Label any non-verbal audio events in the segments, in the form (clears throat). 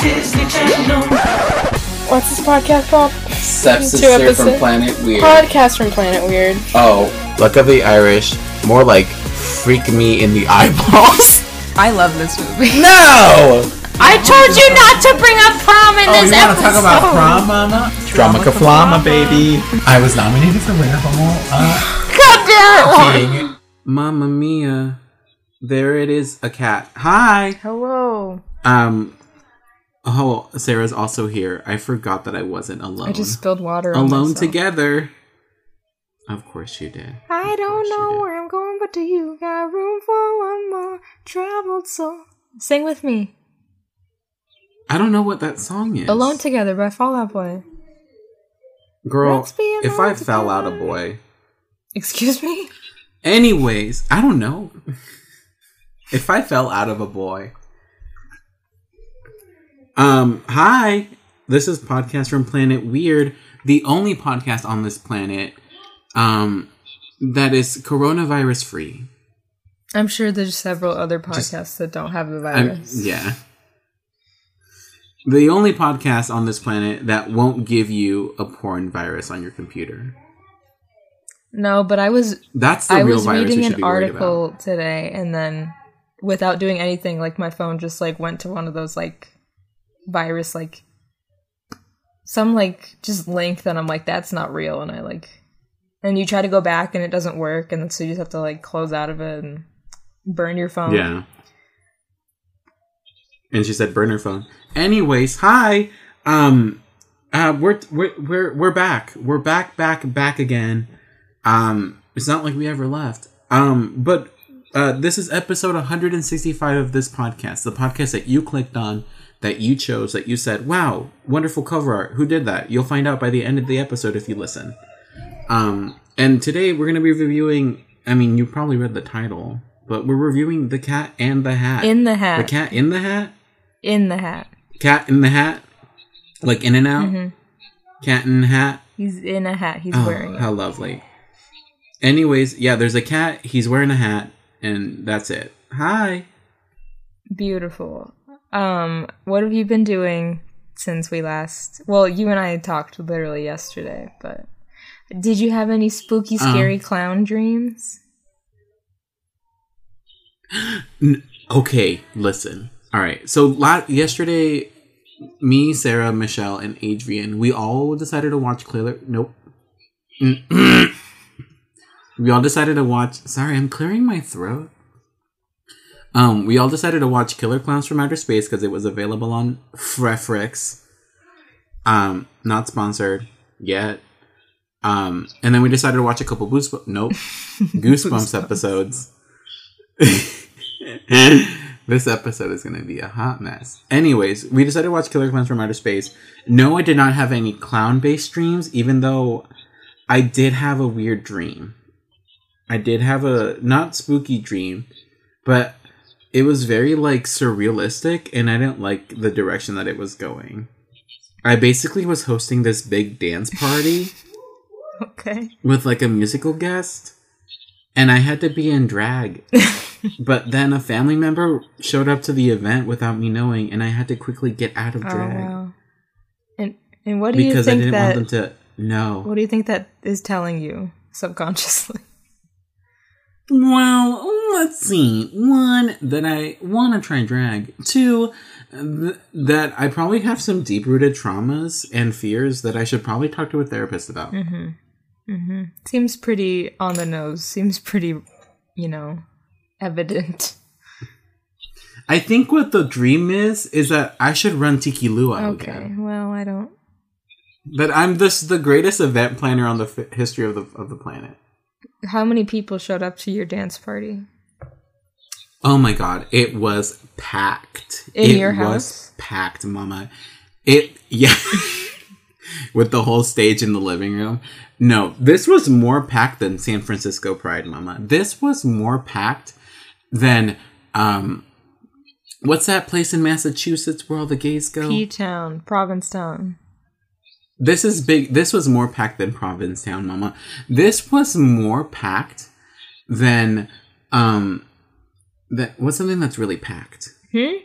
Disney Channel. What's this podcast called? Sepsis Two from episodes. Planet Weird. Podcast from Planet Weird. oh, Luck of the Irish. More like freak me in the eyeballs. (laughs) I love this movie. no! (laughs) I told you not to bring up prom in Oh, this you want to episode. talk about prom, mama? Drama Flama, baby. I was nominated for winner of uh, (laughs) God damn it. King. Mamma mia. There it is, a cat. Hi! Hello. Um, oh, Sarah's also here. I forgot that I wasn't alone. I just spilled water. on alone together. Of course you did. I don't know where I'm going, but do you got room for one more traveled soul? Sing with me. I don't know what that song is. Alone Together by Fall Out Boy. Girl, if I alone fell out of a boy. Excuse me? Anyways, I don't know. (laughs) if I fell out of a boy. Um, hi. This is podcast from Planet Weird, the only podcast on this planet um that is coronavirus free. I'm sure there's several other podcasts that don't have the I'm- virus. yeah. The only podcast on this planet that won't give you a porn virus on your computer. No, but I was That's the I was reading an article today and then without doing anything, like my phone just like went to one of those like virus like some like just link that I'm like, that's not real and I like and you try to go back and it doesn't work and so you just have to like close out of it and burn your phone. Yeah. And she said burner phone. Anyways, hi. Um uh we're we're we're we're back. We're back back back again. Um it's not like we ever left. Um but uh this is episode 165 of this podcast. The podcast that you clicked on, that you chose, that you said, "Wow, wonderful cover art. Who did that?" You'll find out by the end of the episode if you listen. Um and today we're going to be reviewing I mean, you probably read the title, but we're reviewing The Cat and the Hat. In the Hat. The. Cat in the Hat? In the hat. Cat in the Hat? Like in and out? Mhm. Cat in the Hat? He's in a hat. He's Oh, wearing it. how lovely. Anyways, yeah, there's a cat. He's wearing a hat, and that's it. Hi. Beautiful. Um, what have you been doing since we last? Well, you and I had talked literally yesterday, but did you have any spooky, Um, scary clown dreams? (gasps) N- okay, listen. All right. So la- yesterday, me, Sarah, Michelle, and Adrian, we all decided to watch Clear. Nope. Mm. (clears throat) we all decided to watch. Sorry, I'm clearing my throat. Um, we all decided to watch Killer Clowns from Outer Space because it was available on Frefrix. Um, not sponsored yet. Um, and then we decided to watch a couple Goosebumps. Nope, (laughs) Goosebumps episodes. (laughs) this episode is going to be a hot mess. Anyways, we decided to watch Killer Clowns from Outer Space. No, I did not have any clown based dreams, even though I did have a weird dream. I did have a not spooky dream, but it was very like surrealistic, and I didn't like the direction that it was going. I basically was hosting this big dance party (laughs) Okay. with like a musical guest and I had to be in drag. (laughs) but then a family member showed up to the event without me knowing and I had to quickly get out of Oh drag wow. And and what do you because I didn't that? want them to know. What do you think that is telling you subconsciously? Well, let's see. One, that I want to try and drag. Two, th- that I probably have some deep rooted traumas and fears that I should probably talk to a therapist about. Mm-hmm. Seems pretty on the nose. Seems pretty, you know, evident. I think what the dream is, is that I should run Tiki Lua Okay. again. Well, I don't. That I'm this the greatest event planner on the f- history of the of the planet. How many people showed up to your dance party? Oh my god, it was packed. In it your was house? packed, mama. It yeah. (laughs) With the whole stage in the living room. No, this was more packed than San Francisco Pride, mama. This was more packed than um what's that place in Massachusetts where all the gays go? P Town, Provincetown. This is big. This was more packed than Provincetown, Mama. This was more packed than um that what's something that's really packed? Hmm?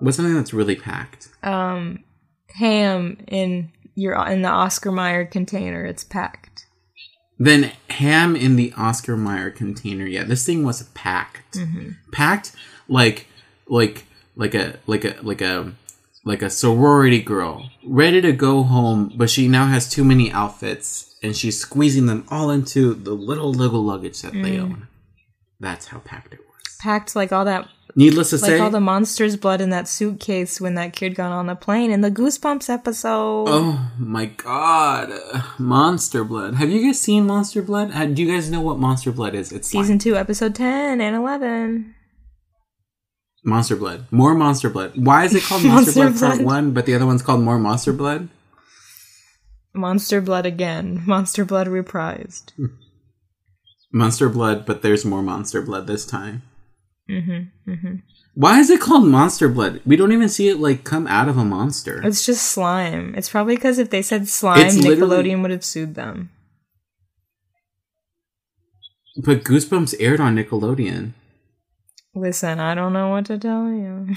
What's something that's really packed? Um, ham in your in the Oscar Mayer container. It's packed. Then ham in the Oscar Mayer container. Yeah, this thing was packed. Packed like like like a like a like a like a sorority girl ready to go home, but she now has too many outfits and she's squeezing them all into the little little luggage that they mm. own. That's how packed it was. Packed like all that Needless to like say, all the monster's blood in that suitcase when that kid got on the plane in the Goosebumps episode. Oh my god, Monster Blood! Have you guys seen Monster Blood? Do you guys know what Monster Blood is? It's Season two, episode ten and eleven. Monster Blood. More Monster Blood. Why is it called (laughs) Monster, Monster Blood Part One, but the other one's called More Monster Blood? Monster blood again. Monster blood reprised. (laughs) Monster Blood, but there's more Monster Blood this time. Mm-hmm. Mm-hmm. Why is it called Monster Blood? We don't even see it like come out of a monster. It's just slime. It's probably because if they said slime, It's Nickelodeon would have sued them. But Goosebumps aired on Nickelodeon. Listen, I don't know what to tell you.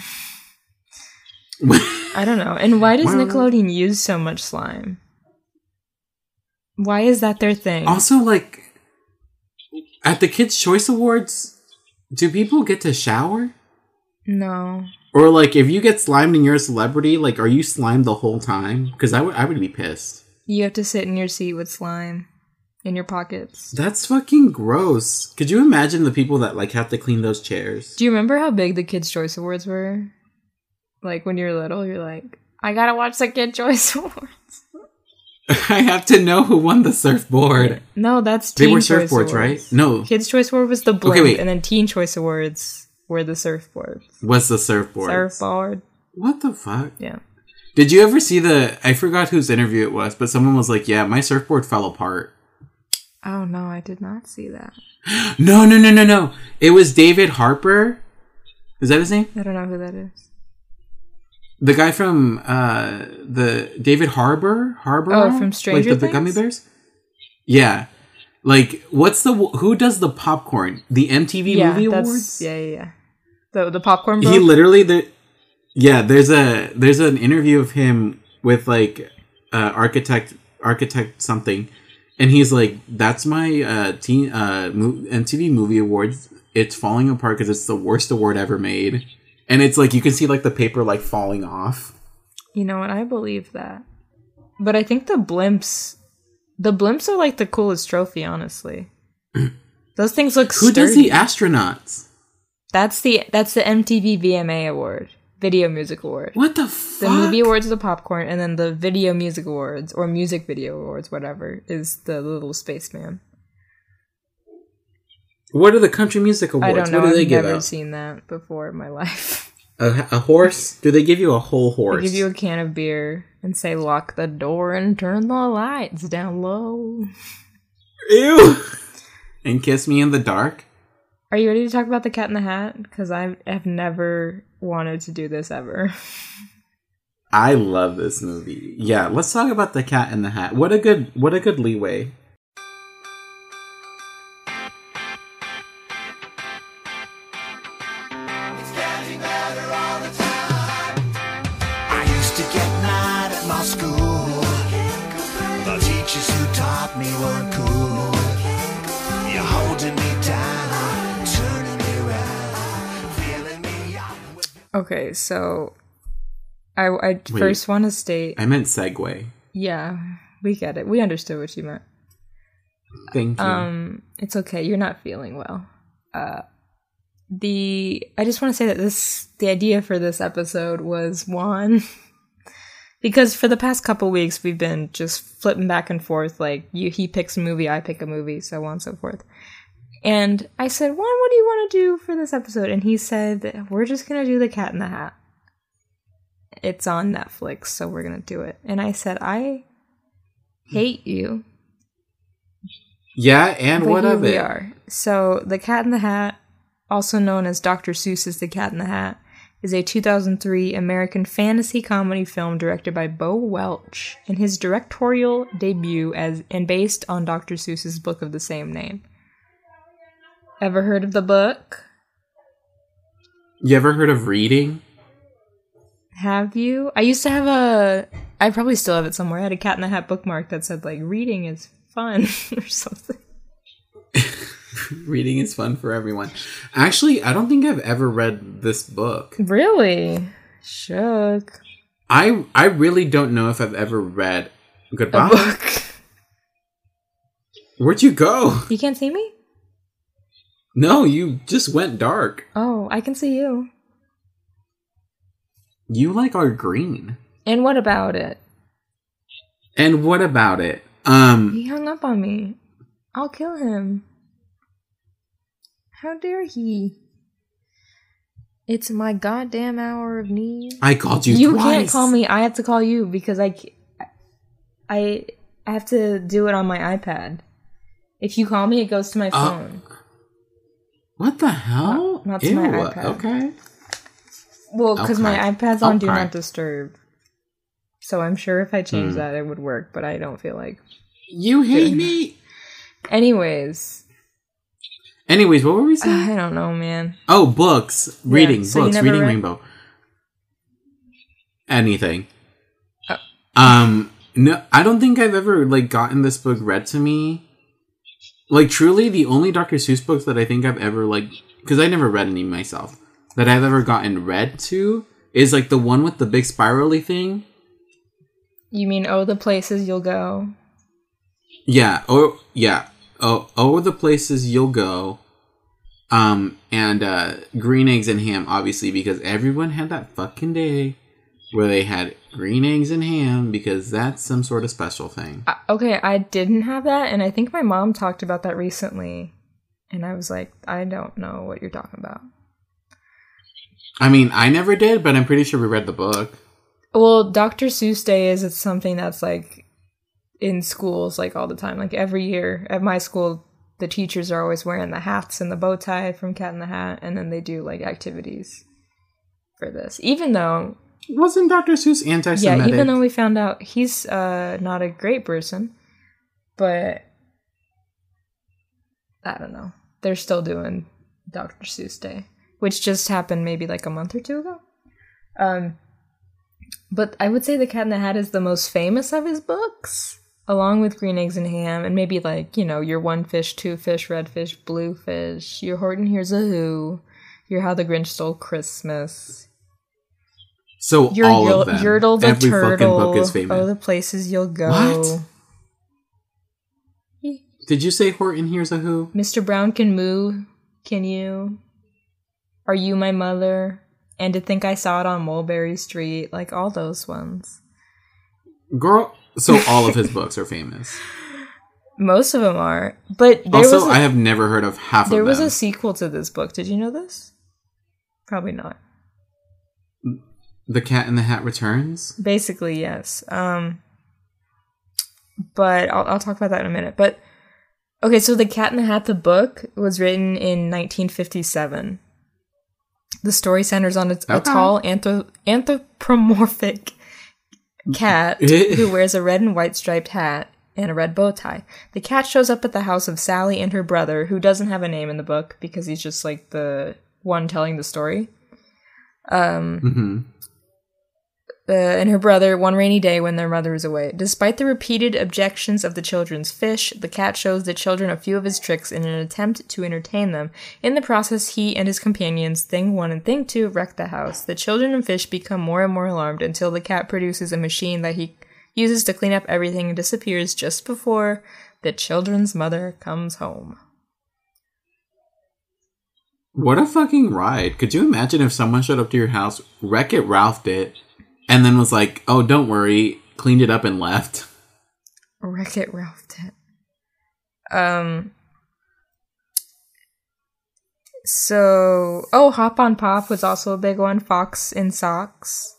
(laughs) I don't know. And why does Nickelodeon use so much slime? Why is that their thing? also, like at the Kids Choice Awards, do people get to shower? no. Or like, if you get slimed and you're a celebrity, like, are you slimed the whole time? Because I would, I would be pissed. You have to sit in your seat with slime in your pockets. That's fucking gross. Could you imagine the people that like have to clean those chairs? Do you remember how big the Kids' Choice Awards were? Like when you're little, you're like, I gotta watch the Kids' Choice (laughs) Awards. (laughs) I have to know who won the surfboard. No, that's They were Choice surfboards, Awards. right? No, Kids' Choice Award was the blimp, wait. and then Teen Choice Awards were the surfboards. was the surfboard. Surfboard, What the fuck? yeah. Did you ever see the? I forgot whose interview it was, but someone was like, "Yeah, my surfboard fell apart." Oh no, I did not see that. (gasps) No, no, no, no, no. It was David Harper. Is that his name? I don't know who that is. The guy from uh the David Harbour Harbour. Oh, from Stranger like the, the gummy bears. Yeah, like what's the who does the popcorn? The MTV yeah, Movie Awards. yeah, yeah, yeah. The the popcorn. he literally the yeah. There's a there's an interview of him with like uh, architect architect something, and he's like, "That's my uh, teen uh, MTV Movie Awards. It's falling apart because it's the worst award ever made." And it's like you can see like the paper like falling off. You know what? I believe that. But I think the blimps, the blimps are like the coolest trophy. Honestly, (clears throat) those things look. Who does the astronauts? That's the that's the MTV VMA award, Video Music Award. What the fuck? The movie awards are the popcorn, and then the Video Music Awards or Music Video Awards, whatever, is the little spaceman. What are the country music awards? I don't know. What do they I've give never out? seen that before in my life. (laughs) A, a horse? Do they give you a whole They horse? give you a can of beer and say, "Lock the door and turn the lights down low." Ew. and kiss me in the dark. Are you ready to talk about the Cat in the Hat? Because I have never wanted to do this ever. I love this movie. Yeah, let's talk about the Cat in the Hat. What a good, what a good leeway. Okay, so I, I first want to state, I meant segue. yeah, we get it. We understood what you meant. Thank you. Um, it's okay. You're not feeling well. Uh, the I just want to say that this the idea for this episode was one (laughs) because for the past couple weeks we've been just flipping back and forth. Like you, he picks a movie, I pick a movie, so on and so forth. And I said, "Juan, what do you want to do for this episode?" And he said, "We're just gonna do the Cat in the Hat. It's on Netflix, so we're gonna do it." And I said, "I hate you." yeah, and But what of we it? are. So, The Cat in the Hat, also known as Dr. Seuss's The Cat in the Hat, is a 2003 American fantasy comedy film directed by Bo Welch in his directorial debut as and based on Dr. Seuss's book of the same name. Ever heard of the book? You ever heard of reading? Have you? I used to have a. I probably still have it somewhere. I had a Cat in the Hat bookmark that said like "reading is fun" (laughs) or something. (laughs) Reading is fun for everyone. Actually, I don't think I've ever read this book. Really? Shook. I I really don't know if I've ever read A Goodbye. book. Where'd you go? You can't see me? No, you just went dark. Oh, I can see you. You like our green. And what about it? And what about it? Um He hung up on me. I'll kill him. How dare he? It's my goddamn hour of need. I called you You twice. can't call me. I have to call you because I, I, I have to do it on my iPad. If you call me, it goes to my Uh, phone. What the hell? Not- not to my iPad. Okay. Well, because my iPad's on Do Not Disturb. So I'm sure if I change Hmm. that, it would work, but I don't feel like. You hate me. Anyways, Anyways, what were we saying? (sighs) I don't know, man. oh, books. Reading. so books. Reading read- Rainbow. Anything. Uh. Um no I don't think I've ever like gotten this book read to me. Like truly the only Dr. Seuss books that I think I've ever like because I never read any myself that I've ever gotten read to is like the one with the big spirally thing. You mean oh the places you'll go? Yeah. Oh, yeah. Oh, oh, the places you'll go. Um, and uh, green eggs and ham, obviously, because everyone had that fucking day where they had green eggs and ham because that's some sort of special thing. Uh, okay, I didn't have that, and I think my mom talked about that recently, and I was like, I don't know what you're talking about. I mean, I never did, but I'm pretty sure we read the book. Well, Dr. Seuss Day is it's something that's like in schools like all the time. Like every year at my school, the teachers are always wearing the hats and the bow tie from Cat in the Hat, and then they do like activities for this. Even though, Wasn't Dr. Seuss anti-Semitic? yeah, even though we found out he's uh, not a great person, but I don't know. They're still doing Dr. Seuss Day, which just happened maybe like a month or two ago. Um, but I would say The Cat in the Hat is the most famous of his books, along with Green Eggs and Ham, and maybe like, you know, your One Fish, Two Fish, Red Fish, Blue Fish, your Horton Hears a Who, your How the Grinch Stole Christmas, so your all Yur- of them. Yertle the Every Turtle, fucking book is famous. Oh, the Places You'll Go. What? (laughs) Did you say Horton Hears a Who? Mr. Brown can moo, can you? Are you my mother? And to think I saw it on Mulberry Street, like all those ones. Girl. So all of his (laughs) books are famous. Most of them are, but there also, was a, I have never heard of half there was a sequel to this book. Did you know this? Probably not. The Cat in the Hat Returns. Basically, yes. Um, but I'll, I'll talk about that in a minute. But okay, so the Cat in the Hat, the book, was written in 1957. The story centers on a, a tall anthro- anthropomorphic cat (laughs) who wears a red and white striped hat and a red bow tie. The cat shows up at the house of Sally and her brother, who doesn't have a name in the book because he's just like the one telling the story. Um, hmm uh, and her brother one rainy day when their mother is away. Despite the repeated objections of the children's fish, the cat shows the children a few of his tricks in an attempt to entertain them. In the process, he and his companions, Thing 1 and Thing 2, wreck the house. The children and fish become more and more alarmed until the cat produces a machine that he uses to clean up everything and disappears just before the children's mother comes home. What a fucking ride. Could you imagine if someone showed up to your house, Wreck It Ralphed it, and then was like, oh, don't worry, cleaned it up and left? (laughs) Wreck It Ralph did. Um. So, oh, Hop on Pop was also a big one. Fox in Socks.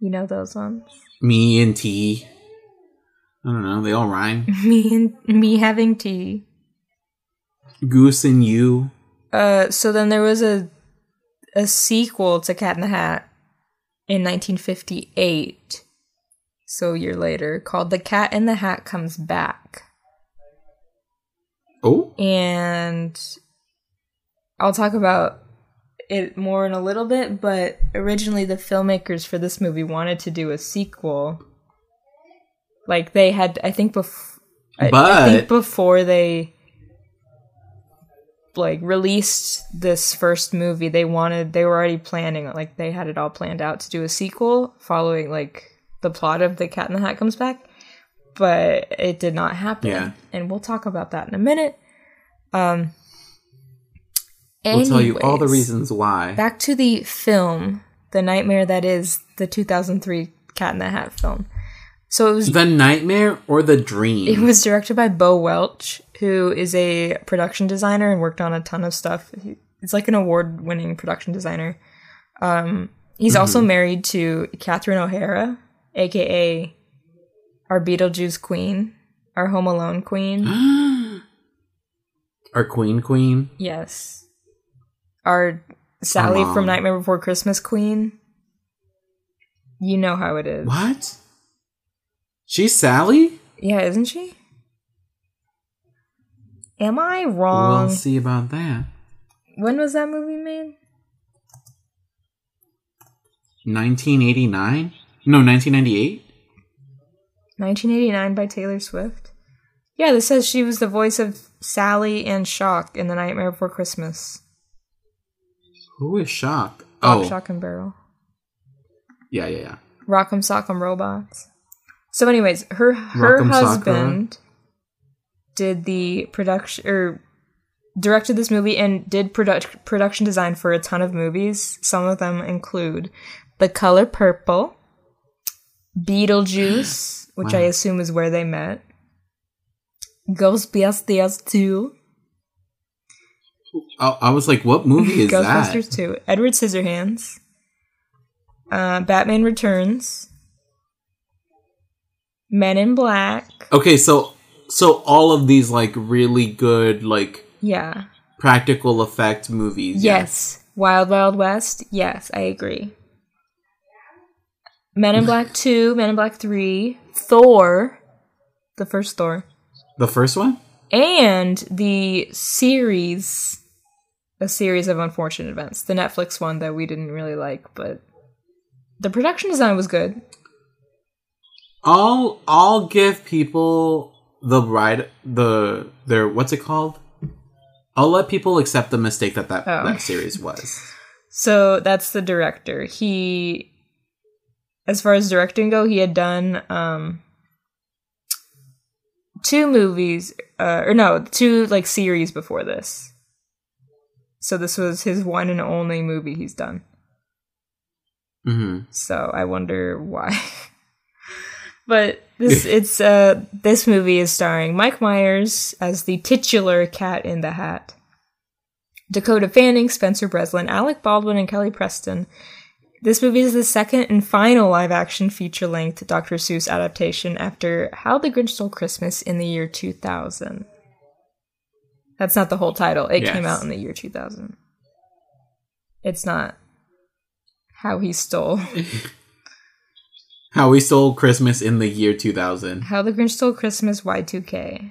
You know those ones? Me and tea. I don't know, they all rhyme. (laughs) me and me having tea. Goose and you. Uh, so then there was a a sequel to Cat in the Hat in 1958. So a year later, called The Cat in the Hat Comes Back. Oh? and I'll talk about it more in a little bit, but originally the filmmakers for this movie wanted to do a sequel. Like they had, I think, bef- I- I, But- think before they like released this first movie, they wanted they were already planning like they had it all planned out to do a sequel following like the plot of the Cat in the Hat comes back, but it did not happen. Yeah. and we'll talk about that in a minute. Um, We'll tell you all the reasons why. Back to the film, the nightmare that is the 2003 Cat in the Hat film. So it was the nightmare or the dream? it was directed by Bo Welch, who is a production designer and worked on a ton of stuff. He- He's like an award-winning production designer. Um, he's also married to Catherine O'Hara, aka our Beetlejuice queen, our Home Alone queen. (gasps) Our queen queen. yes, our Sally from Nightmare Before Christmas queen. You know how it is. What? She's Sally? Yeah, isn't she? Am I wrong? We'll see about that. When was that movie made? 1989? No, 1998? 1989 by Taylor Swift. Yeah, this says she was the voice of Sally and Shock in The Nightmare Before Christmas. Who is Shock? Bob Oh, Shock and Barrel. yeah, yeah, yeah. Rock'em Sock'em Robots. So, anyways, her her Rock'em husband did the production or directed this movie and did product production design for a ton of movies. Some of them include The Color Purple, Beetlejuice, which I assume is where they met, Ghostbusters 2, Oh, I was like, what movie is (laughs) that? Ghostbusters 2, Edward Scissorhands, uh, Batman Returns, Men in Black. Okay, so so all of these like really good like Yeah. practical effect movies. yeah. Yes. Wild Wild West. Yes, I agree. Men in Black (laughs) 2, Men in Black 3, Thor, the first Thor, The first one? and the series, a series of unfortunate events, the Netflix one that we didn't really like, but the production design was good. I'll I'll give people the right the their what's it called? I'll let people accept the mistake that that, Oh. that series was. So that's the director. He, as far as directing go, he had done um, two movies, uh, or no, two like series before this. So this was his one and only movie he's done. hmm So I wonder why. (laughs) but this (laughs) it's uh this movie is starring Mike Myers as the titular cat in the hat. Dakota Fanning, Spencer Breslin, Alec Baldwin, and Kelly Preston. This movie is the second and final live action feature length Dr. Seuss adaptation after How the Grinch Stole Christmas in the year 2000. That's not the whole title. It came out in the year 2000. It's not How He Stole. (laughs) How we stole Christmas in the year 2000. How the Grinch Stole Christmas Y2K.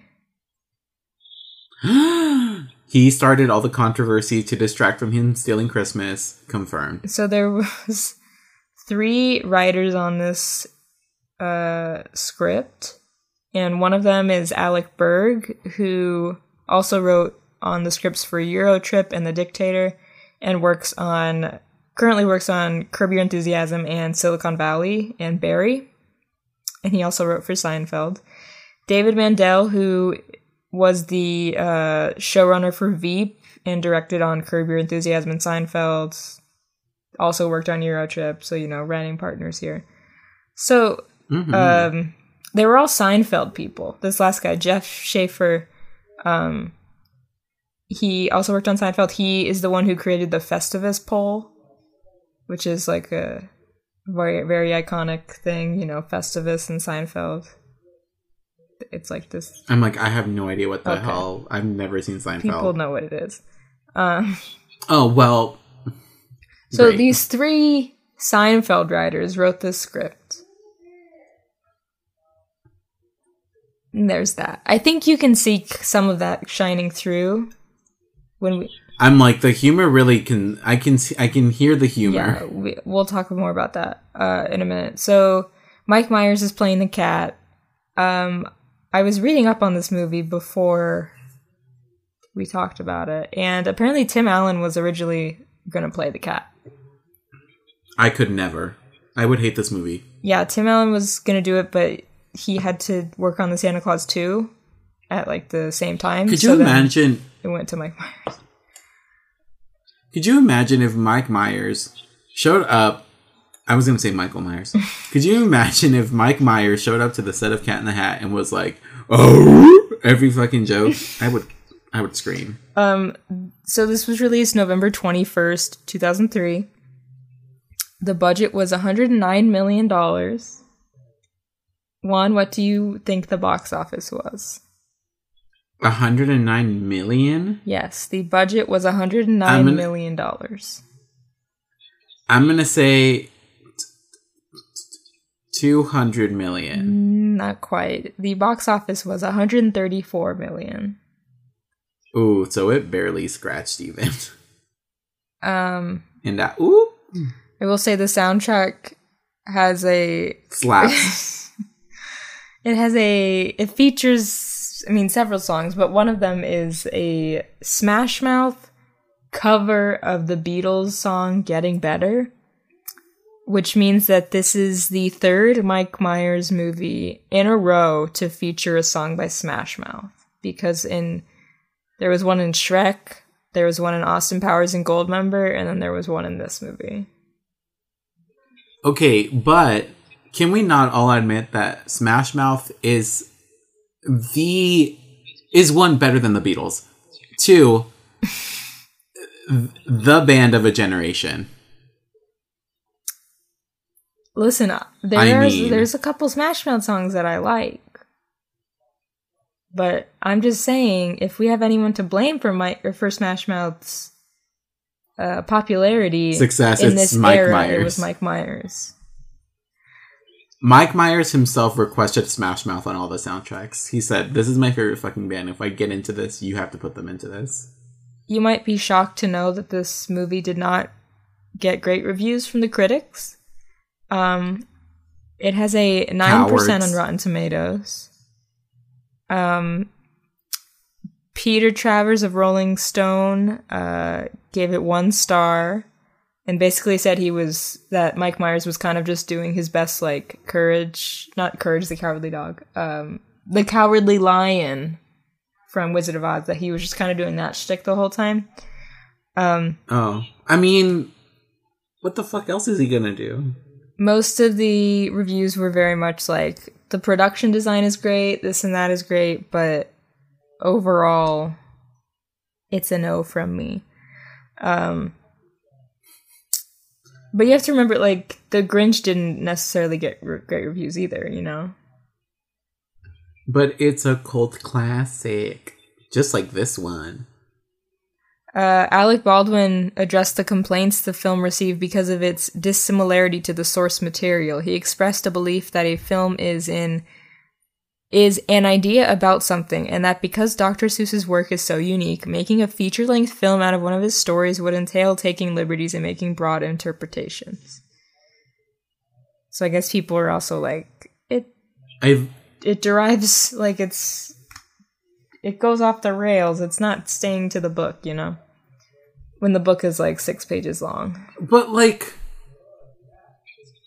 (gasps) he started all the controversy to distract from him stealing Christmas. Confirmed. So there was three writers on this uh, script, and one of them is Alec Berg, who also wrote on the scripts for Eurotrip and The Dictator, and works on currently works on Curb Your Enthusiasm and Silicon Valley and Barry, and he also wrote for Seinfeld. David Mandel, who was the uh, showrunner for Veep and directed on Curb Your Enthusiasm and Seinfeld. Also worked on Eurotrip, so you know, writing partners here. So Mhm. um, they were all Seinfeld people. This last guy, Jeff Schaffer, um, he also worked on Seinfeld. He is the one who created the Festivus pole, which is like a very very iconic thing. You know, Festivus and Seinfeld. It's like this I'm like, I have no idea what the Okay. hell. I've never seen Seinfeld. people know what it is. Um, Oh well. so great. these three Seinfeld writers wrote this script. And there's that. I think you can see some of that shining through when we I'm like the humor really can. I can. see- I can hear the humor. Yeah, we, we'll talk more about that uh, in a minute. So Mike Myers is playing the cat. Um, I was reading up on this movie before we talked about it, and apparently Tim Allen was originally going to play the cat. I could never. I would hate this movie. Yeah, Tim Allen was going to do it, but he had to work on the Santa Claus 2 at like the same time. Could you then imagine? It went to Mike Myers. Could you imagine if Mike Myers showed up? I was gonna say Michael Myers. (laughs) Could you imagine if Mike Myers showed up to the set of Cat in the Hat and was like, "Oh," every fucking joke? I would. I would scream. Um, so this was released November 21st, 2003. The budget was $109 million. Juan, what do you think the box office was? 109 million. Yes, the budget was 109 I'm gonna- million dollars. I'm gonna say. 200 million. Not quite. The box office was 134 million. Ooh, so it barely scratched even. (laughs) Um, And that, ooh, I will say the soundtrack has a slaps. (laughs) It has a it features I mean several songs, but one of them is a Smash Mouth cover of the Beatles song Getting Better, which means that this is the third Mike Myers movie in a row to feature a song by Smash Mouth because in there was one in Shrek, there was one in Austin Powers and Goldmember, and then there was one in this movie. Okay, but can we not all admit that Smash Mouth is the is one better than the Beatles? Two, the band of a generation. Listen, uh, I there's mean- there's a couple Smash Mouth songs that I like, but I'm just saying if we have anyone to blame for my or for Smash Mouth's uh, popularity Success, in it's this Mike era, it was Mike Myers. Mike Myers himself requested Smash Mouth on all the soundtracks. He said, "This is my favorite fucking band. If I get into this, you have to put them into this." You might be shocked to know that this movie did not get great reviews from the critics. Um, it has a nine percent on Rotten Tomatoes. Um, Peter Travers of Rolling Stone uh, gave it one star, and basically said he was that Mike Myers was kind of just doing his best, like courage, not courage, the cowardly dog, um, the cowardly lion from Wizard of Oz. That he was just kind of doing that shtick the whole time. Um, Oh, I mean, what the fuck else is he gonna do? most of the reviews were very much like the production design is great, this and that is great, but overall, it's a no from me. Um, but you have to remember, like the Grinch didn't necessarily get re- great reviews either. You know, But it's a cult classic, just like this one. uh, Alec Baldwin addressed the complaints the film received because of its dissimilarity to the source material. He expressed a belief that a film is in is an idea about something, and that because Dr. Seuss's work is so unique, making a feature length film out of one of his stories would entail taking liberties and making broad interpretations. So I guess people are also like it I've it derives like it's it goes off the rails. It's not staying to the book, you know. When the book is like 6 pages long. But like,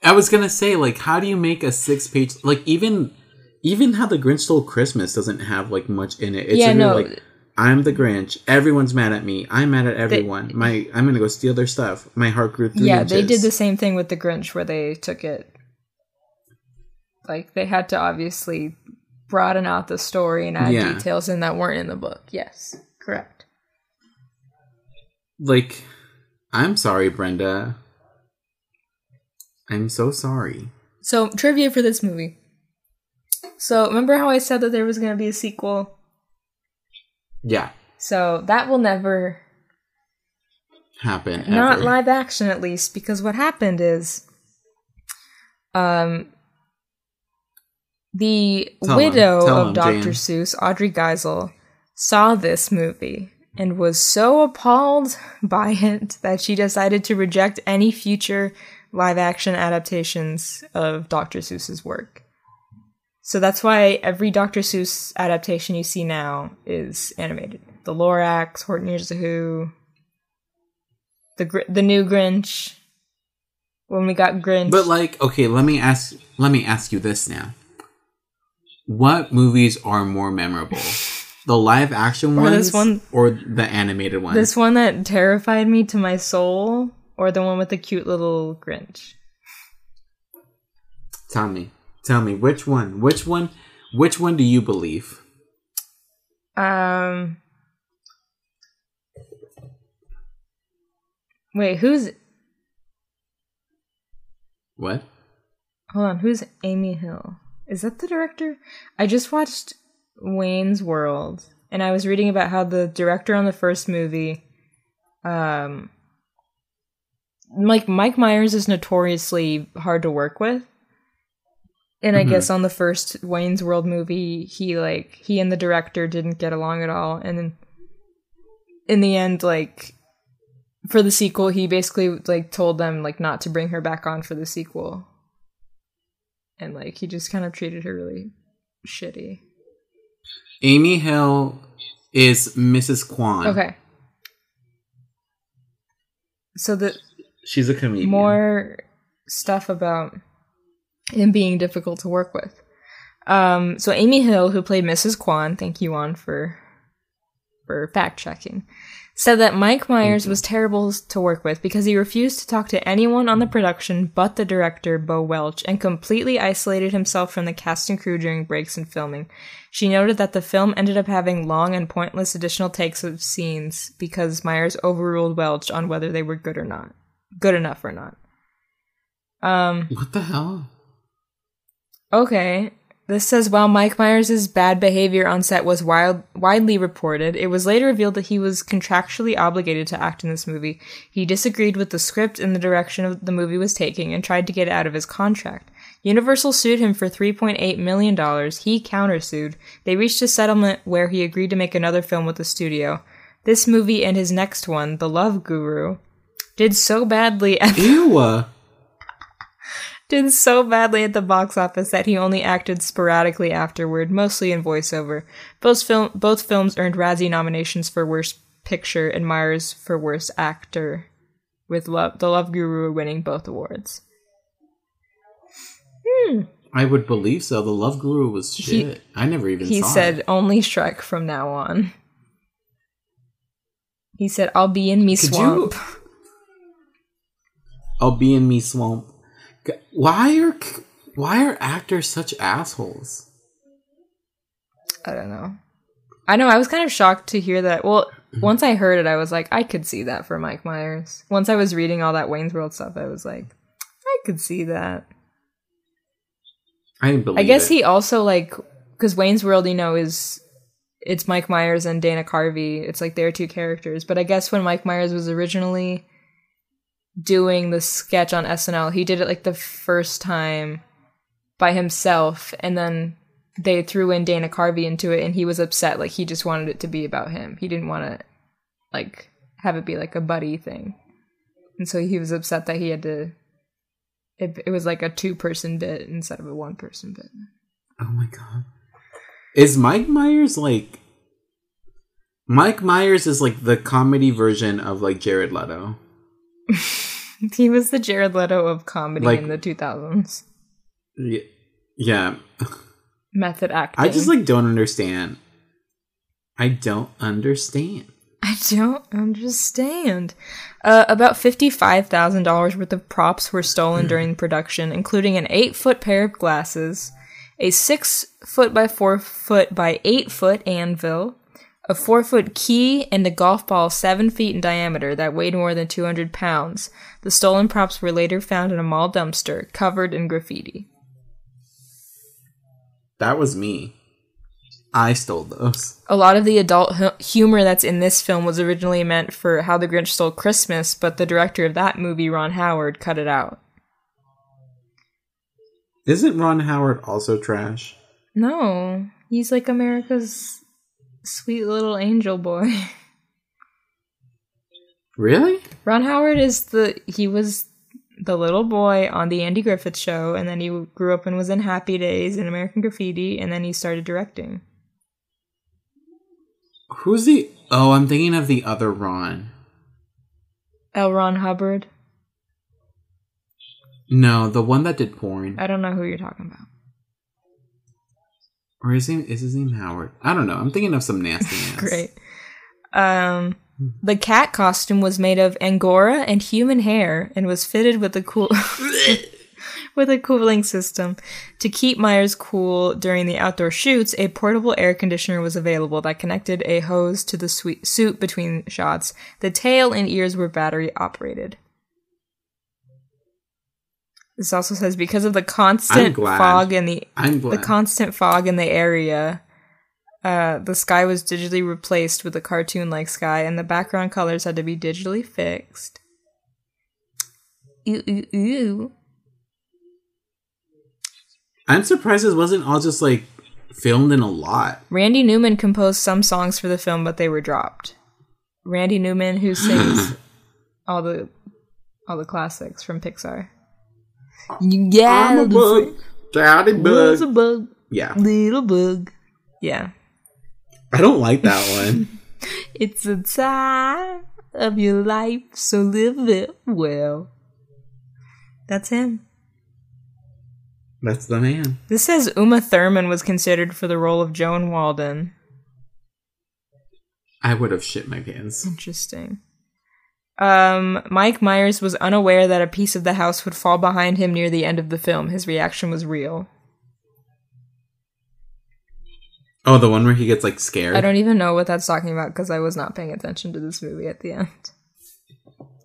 I was gonna say, like, how do you make a six-page like even even how the Grinch Stole Christmas doesn't have like much in it. It's Yeah, no. like I'm the Grinch. Everyone's mad at me. I'm mad at everyone. My I'm gonna go steal their stuff. My heart grew three yeah, inches. they did the same thing with the Grinch where they took it like they had to obviously broaden out the story and add Yeah. details in that weren't in the book. Yes, correct. Like, I'm sorry, Brenda. I'm so sorry. So, trivia for this movie. So, remember how I said that there was going to be a sequel? Yeah, So, that will never happen. not ever. live action at least because what happened is um the Tell widow of Dr. Seuss, Audrey Geisel, saw this movie and was so appalled (laughs) by it that she decided to reject any future live action adaptations of Dr. Seuss's work. So that's why every Dr. Seuss adaptation you see now is animated. The Lorax, Horton Hears the Who, the Gr- the new Grinch. When we got Grinch, But like, okay, let me ask let me ask you this now. What movies are more memorable? (laughs) The live action ones, Or this one- or the animated ones? this one that terrified me to my soul, or the one with the cute little Grinch. Tell me. Tell me which one? Which one? Which one do you believe? Um. Wait, who's What? hold on? Who's Amy Hill? Is that the director? I just watched Wayne's World, and I was reading about how the director on the first movie, um, like Mike Myers is notoriously hard to work with. And I Mhm. guess on the first Wayne's World movie, he like he and the director didn't get along at all, and then in the end, like for the sequel, he basically like told them like not to bring her back on for the sequel, and like he just kind of treated her really shitty. Amy Hill is Mrs. Kwan. Okay, so the She's a comedian. more stuff about him being difficult to work with. Um, so Amy Hill, who played Mrs. Kwan, thank you, on for for fact checking, said that Mike Myers was terrible to work with because he refused to talk to anyone on the production but the director, Bo Welch, and completely isolated himself from the cast and crew during breaks and filming. She noted that the film ended up having long and pointless additional takes of scenes because Myers overruled Welch on whether they were good or not, good enough or not. Um, What the hell? Okay. This says while Mike Myers' bad behavior on set was wild, widely reported, it was later revealed that he was contractually obligated to act in this movie. He disagreed with the script and the direction the movie was taking and tried to get out of his contract. Universal sued him for $3.8 million. He countersued. They reached a settlement where he agreed to make another film with the studio. This movie and his next one, The Love Guru, did so badly at Ew. Did so badly at the box office that he only acted sporadically afterward, mostly in voiceover. Both, film- both films earned Razzie nominations for Worst Picture and Myers for Worst Actor, with Love- The Love Guru winning both awards. Hmm. I would believe so. The Love Guru was He- shit. I never even He said, it. only Shrek from now on. He said, I'll be in me Could swamp. you- I'll be in me swamp. Why are why are actors such assholes? I don't know. I know, I was kind of shocked to hear that. Well, mm-hmm. once I heard it, I was like, I could see that for Mike Myers. Once I was reading all that Wayne's World stuff, I was like, I could see that. I didn't believe it. I guess it. he also, like, because Wayne's World, you know, is. It's Mike Myers and Dana Carvey. It's like their two characters. But I guess when Mike Myers was originally doing the sketch on SNL, he did it like the first time by himself. And then they threw in Dana Carvey into it and he was upset. Like he just wanted it to be about him. He didn't want to like have it be like a buddy thing. And so he was upset that he had to it, it was like a two person bit instead of a one person bit. Oh my god. Is Mike Myers like Mike Myers is like the comedy version of like Jared Leto. (laughs) he was the Jared Leto of comedy Like- in the 2000s. Y- Yeah. Method acting. I just like don't understand. I don't understand. I don't understand. Uh, about $55,000 worth of props were stolen during production, including an 8 foot pair of glasses, a 6 foot by 4 foot by 8 foot anvil, a 4 foot key, and a golf ball 7 feet in diameter that weighed more than 200 pounds. The stolen props were later found in a mall dumpster, covered in graffiti. That was me. I stole those. A lot of the adult hu- humor that's in this film was originally meant for How the Grinch Stole Christmas, but the director of that movie, Ron Howard, cut it out. Isn't Ron Howard also trash? No, he's like America's sweet little angel boy. Really? Ron Howard is the he was the little boy on the Andy Griffith show, and then he grew up and was in Happy Days and American Graffiti, and then he started directing. Who's the? Oh, I'm thinking of the other Ron. L. Ron Hubbard. No, the one that did porn. I don't know who you're talking about. Or is he? Is his name Howard? I don't know. I'm thinking of some nasty (laughs) ass. Great. Um, the cat costume was made of angora and human hair and was fitted with a cool (laughs) with a cooling system to keep Myers cool during the outdoor shoots. A portable air conditioner was available that connected a hose to the suit between shots. The tail and ears were battery operated. This also says because of the constant fog in the the constant fog in the area. Uh, the sky was digitally replaced with a cartoon-like sky, and the background colors had to be digitally fixed. Ew, ew, ew. I'm surprised this wasn't all just like filmed in a lot. Randy Newman composed some songs for the film, but they were dropped. Randy Newman, who sings (gasps) all the all the classics from Pixar. Yeah, I'm a bug, daddy was a bug. bug, Yeah, little bug. Yeah. I don't like that one. (laughs) It's a time of your life, so live it well. That's him. That's the man. This says Uma Thurman was considered for the role of Joan Walden. I would have shit my pants. Interesting. Um, Mike Myers was unaware that a piece of the house would fall behind him near the end of the film. His reaction was real. Oh, the one where he gets like scared. I don't even know what that's talking about because I was not paying attention to this movie at the end.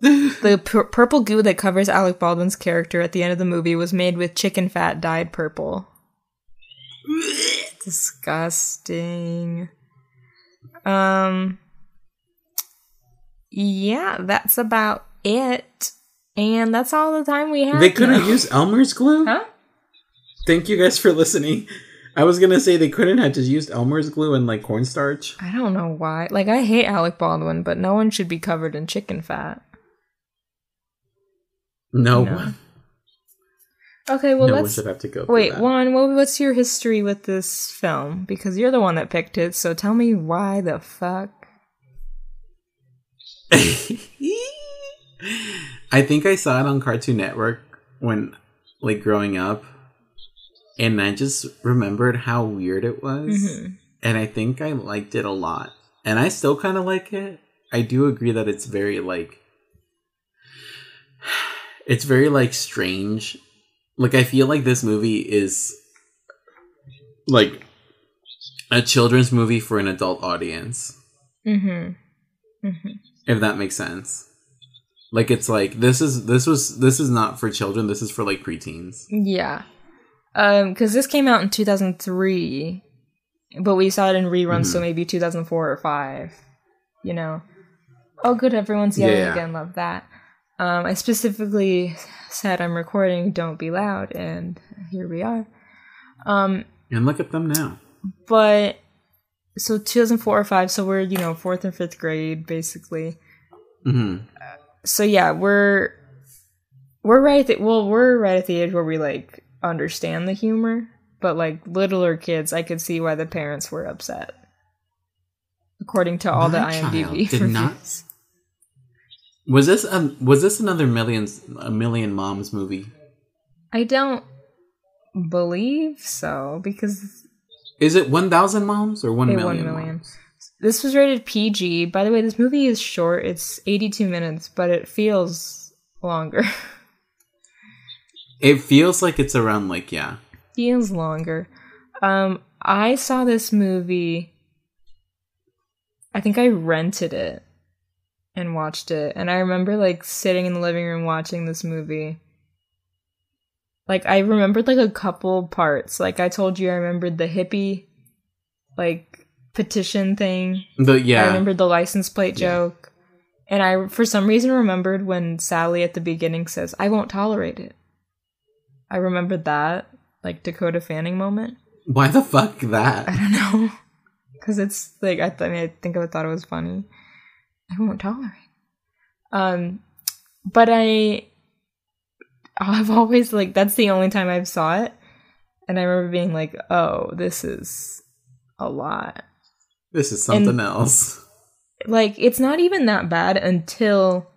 (laughs) the pur- purple goo that covers Alec Baldwin's character at the end of the movie was made with chicken fat dyed purple. (laughs) Disgusting. Um Yeah, that's about it. And that's all the time we have. They couldn't now. use Elmer's glue. Huh? Thank you guys for listening. I was gonna say they couldn't have just used Elmer's glue and like cornstarch. I don't know why. Like I hate Alec Baldwin, but no one should be covered in chicken fat. No, No. one. Okay, well no one let's should have to go. Wait. Juan, what, what's your history with this film? Because you're the one that picked it, so tell me why the fuck. (laughs) I think I saw it on Cartoon Network when, like, growing up, and I just remembered how weird it was, Mm-hmm. and I think I liked it a lot, and I still kind of like it. I do agree that it's very like, (sighs) it's very like strange. Like, I feel like this movie is like a children's movie for an adult audience Mm-hmm. If that makes sense. Like it's like this is this was this is not for children. This is for like preteens. Yeah. Um, because this came out in 2003, but we saw it in reruns, Mm-hmm. so maybe 2004 or 5. You know? Oh, good, everyone's yelling Yeah. again. Love that. Um, I specifically said I'm recording Don't Be Loud, and here we are. Um, And look at them now. but so 2004 or 5 so we're you know fourth and fifth grade basically hmm so yeah we're we're right at the, well we're right at the age where we like understand the humor but like littler kids i could see why the parents were upset according to all the imdb did reviews. not- Was this um was this another millions a million moms movie? i don't believe so because Is it one thousand moms or million? one million. moms? this was rated pg by the way this movie is short it's 82 minutes but it feels longer It feels like it's around like yeah. feels longer. Um, I saw this movie. I think I rented it and watched it, and I remember like sitting in the living room watching this movie. Like I remembered like a couple parts. Like I told you, I remembered the hippie, like petition thing. The yeah. I remembered the license plate Yeah. joke. And I, for some reason, remembered when Sally at the beginning says, I won't tolerate it. I remembered that, like Dakota Fanning moment. Why the fuck that? I don't know. (laughs) Because it's like, I, th- I mean, I think I thought it was funny. I won't tolerate. Um, but I, I've always like that's the only time I've saw it, and I remember being like, "Oh, this is a lot." This is something And- else. Like it's not even that bad until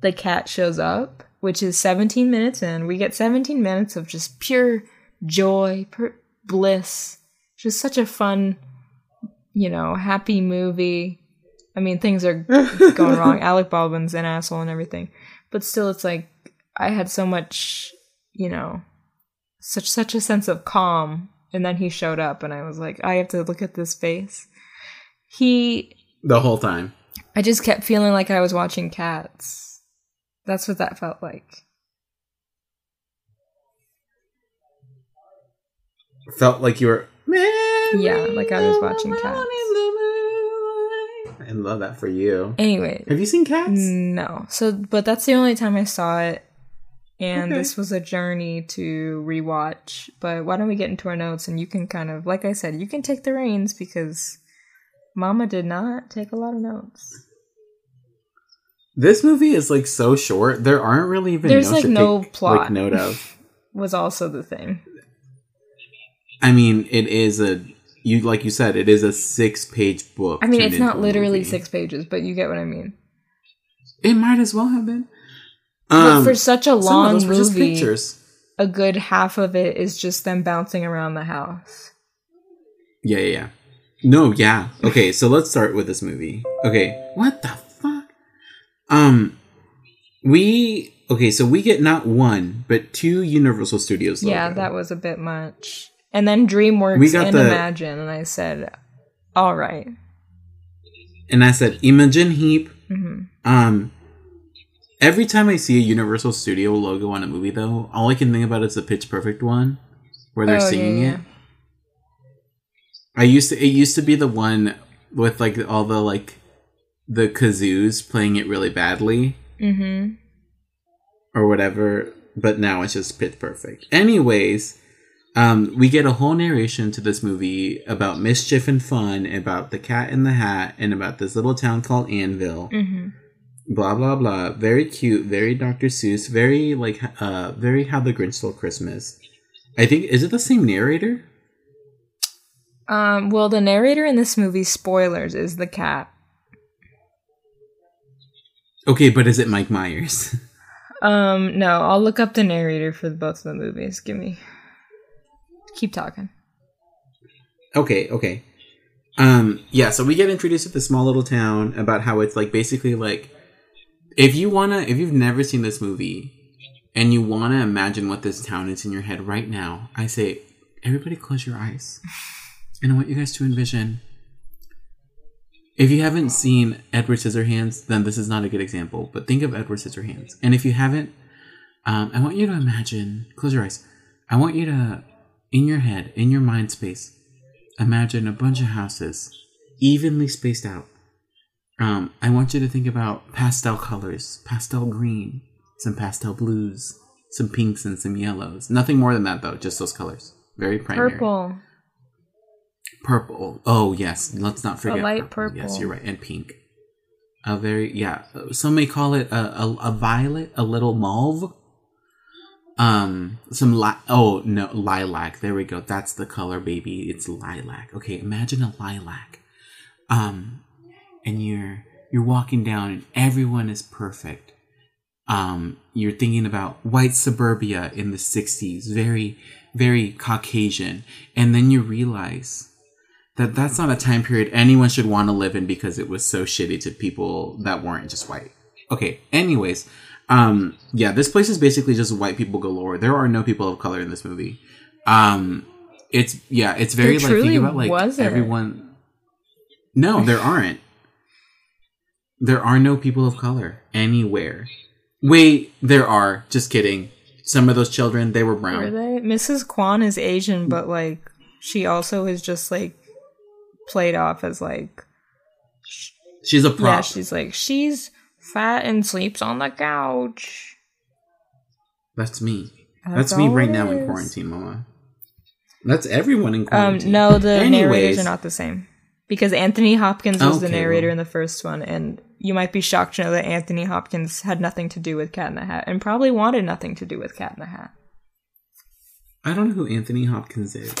the cat shows up, which is 17 minutes in. We get 17 minutes of just pure joy, pure bliss. Just such a fun, you know, happy movie. I mean, things are (laughs) going wrong. Alec Baldwin's an asshole and everything, but still, it's like I had so much, you know, such such a sense of calm. And then he showed up, and I was like, I have to look at this face. He The whole time. I just kept feeling like I was watching cats. That's what that felt like. Felt like you were. Yeah, like I was watching Cats. I love that for you. Anyway, Have you seen Cats? no. So, but that's the only time I saw it. And Okay. this was a journey to rewatch. But why don't we get into our notes and you can kind of, like I said, you can take the reins because Mama did not take a lot of notes. This movie is like so short. There aren't really even There's, like, no take, plot. Like note of. (laughs) Was also the thing. I mean, it is a you like you said, it is a six page book. I mean, it's not literally movie. six pages, but you get what I mean. It might as well have been. But Um, for such a long those were just movie, a good half of it is just them bouncing around the house. Yeah, yeah, yeah. No, yeah. Okay, so let's start with this movie. Okay, what the fuck? Um, we okay, so we get not one but two Universal Studios. Yeah, that was a bit much. And then DreamWorks We got and the- Imagine, and I said, "All right." and I said "Imagine Heap. Mhm. Um, every time I see a Universal Studio logo on a movie, though, all I can think about is the Pitch Perfect one, where they're Oh, yeah, singing yeah. it. I used to. It used to be the one with like all the like the kazoos playing it really badly Mm-hmm. or whatever. But now it's just Pitch Perfect. Anyways. Um, we get a whole narration to this movie about mischief and fun, about the cat in the hat, and about this little town called Anvil. Mm-hmm. Blah blah blah very cute very dr seuss very like uh very how the grinch stole christmas i think is it the same narrator Um, well, the narrator in this movie, spoilers, is the cat. okay but is it mike myers (laughs) Um, no, I'll look up the narrator for both of the movies. Give me. Keep talking. okay okay um yeah so we get introduced to the small little town about how it's like basically like if you wanna if you've never seen this movie and you wanna imagine what this town is in your head right now i say everybody close your eyes and i want you guys to envision If you haven't seen Edward Scissorhands, then this is not a good example. But think of Edward Scissorhands, and if you haven't, um, I want you to imagine. Close your eyes. I want you to, in your head, in your mind space, imagine a bunch of houses, evenly spaced out. Um, I want you to think about pastel colors, pastel green, some pastel blues, some pinks and some yellows. Nothing more than that, though. Just those colors. Very primary. Purple. Purple. Oh yes, let's not forget light Yes, purple. Yes, you're right, and pink. A very yeah. Some may call it a, a, a violet, a little mauve. Um, some li- oh no lilac. There we go. That's the color, baby. It's lilac. Okay, imagine a lilac. Um, and you're you're walking down, and everyone is perfect. Um, you're thinking about white suburbia in the '60s, very very Caucasian, and then you realize that that's not a time period anyone should want to live in because it was so shitty to people that weren't just white. Okay, anyways, um yeah, this place is basically just white people galore. There are no people of color in this movie. Um it's yeah, it's very like think about like wasn't. everyone No, there aren't. There are no people of color anywhere. Wait, there are. Just kidding. Some of those children, they were brown. Were they? Mrs. Kwan is Asian, but like she also is just like played off as like She's a prop. yeah, she's like she's fat and sleeps on the couch. That's me. That's That's, me right now in quarantine, mama. That's everyone in Um, quarantine. no, the narrators are not the same because Anthony Hopkins was the narrator well. in the first one, and you might be shocked to know that Anthony Hopkins had nothing to do with Cat in the Hat and probably wanted nothing to do with Cat in the Hat. I don't know who Anthony Hopkins is.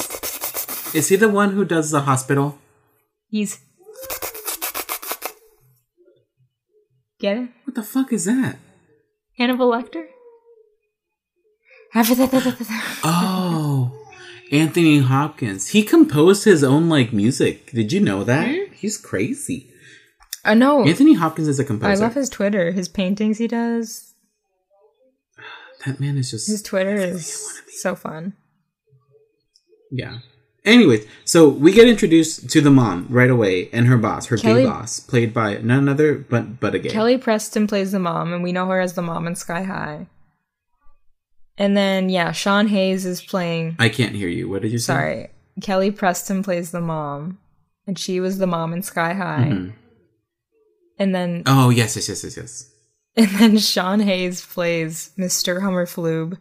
Is he the one who does the hospital? He's get it, What the fuck is that? Hannibal Lecter. (laughs) Oh, Anthony Hopkins. He composed his own like music. Did you know that? Hmm? He's crazy. I know. Anthony Hopkins is a composer. I love his Twitter. His paintings he does. that man is just His Twitter is so fun. yeah. Anyways, so we get introduced to the mom right away and her boss, her Kelly- gay boss, played by none other but but a gay. Kelly Preston plays the mom, and we know her as the mom in Sky High. And then yeah, Sean Hayes is playing. I can't hear you. What did you say? Sorry, Kelly Preston plays the mom, and she was the mom in Sky High. Mhm. And then Oh yes, yes, yes, yes, yes. and then Sean Hayes plays Mr. Humberfloob,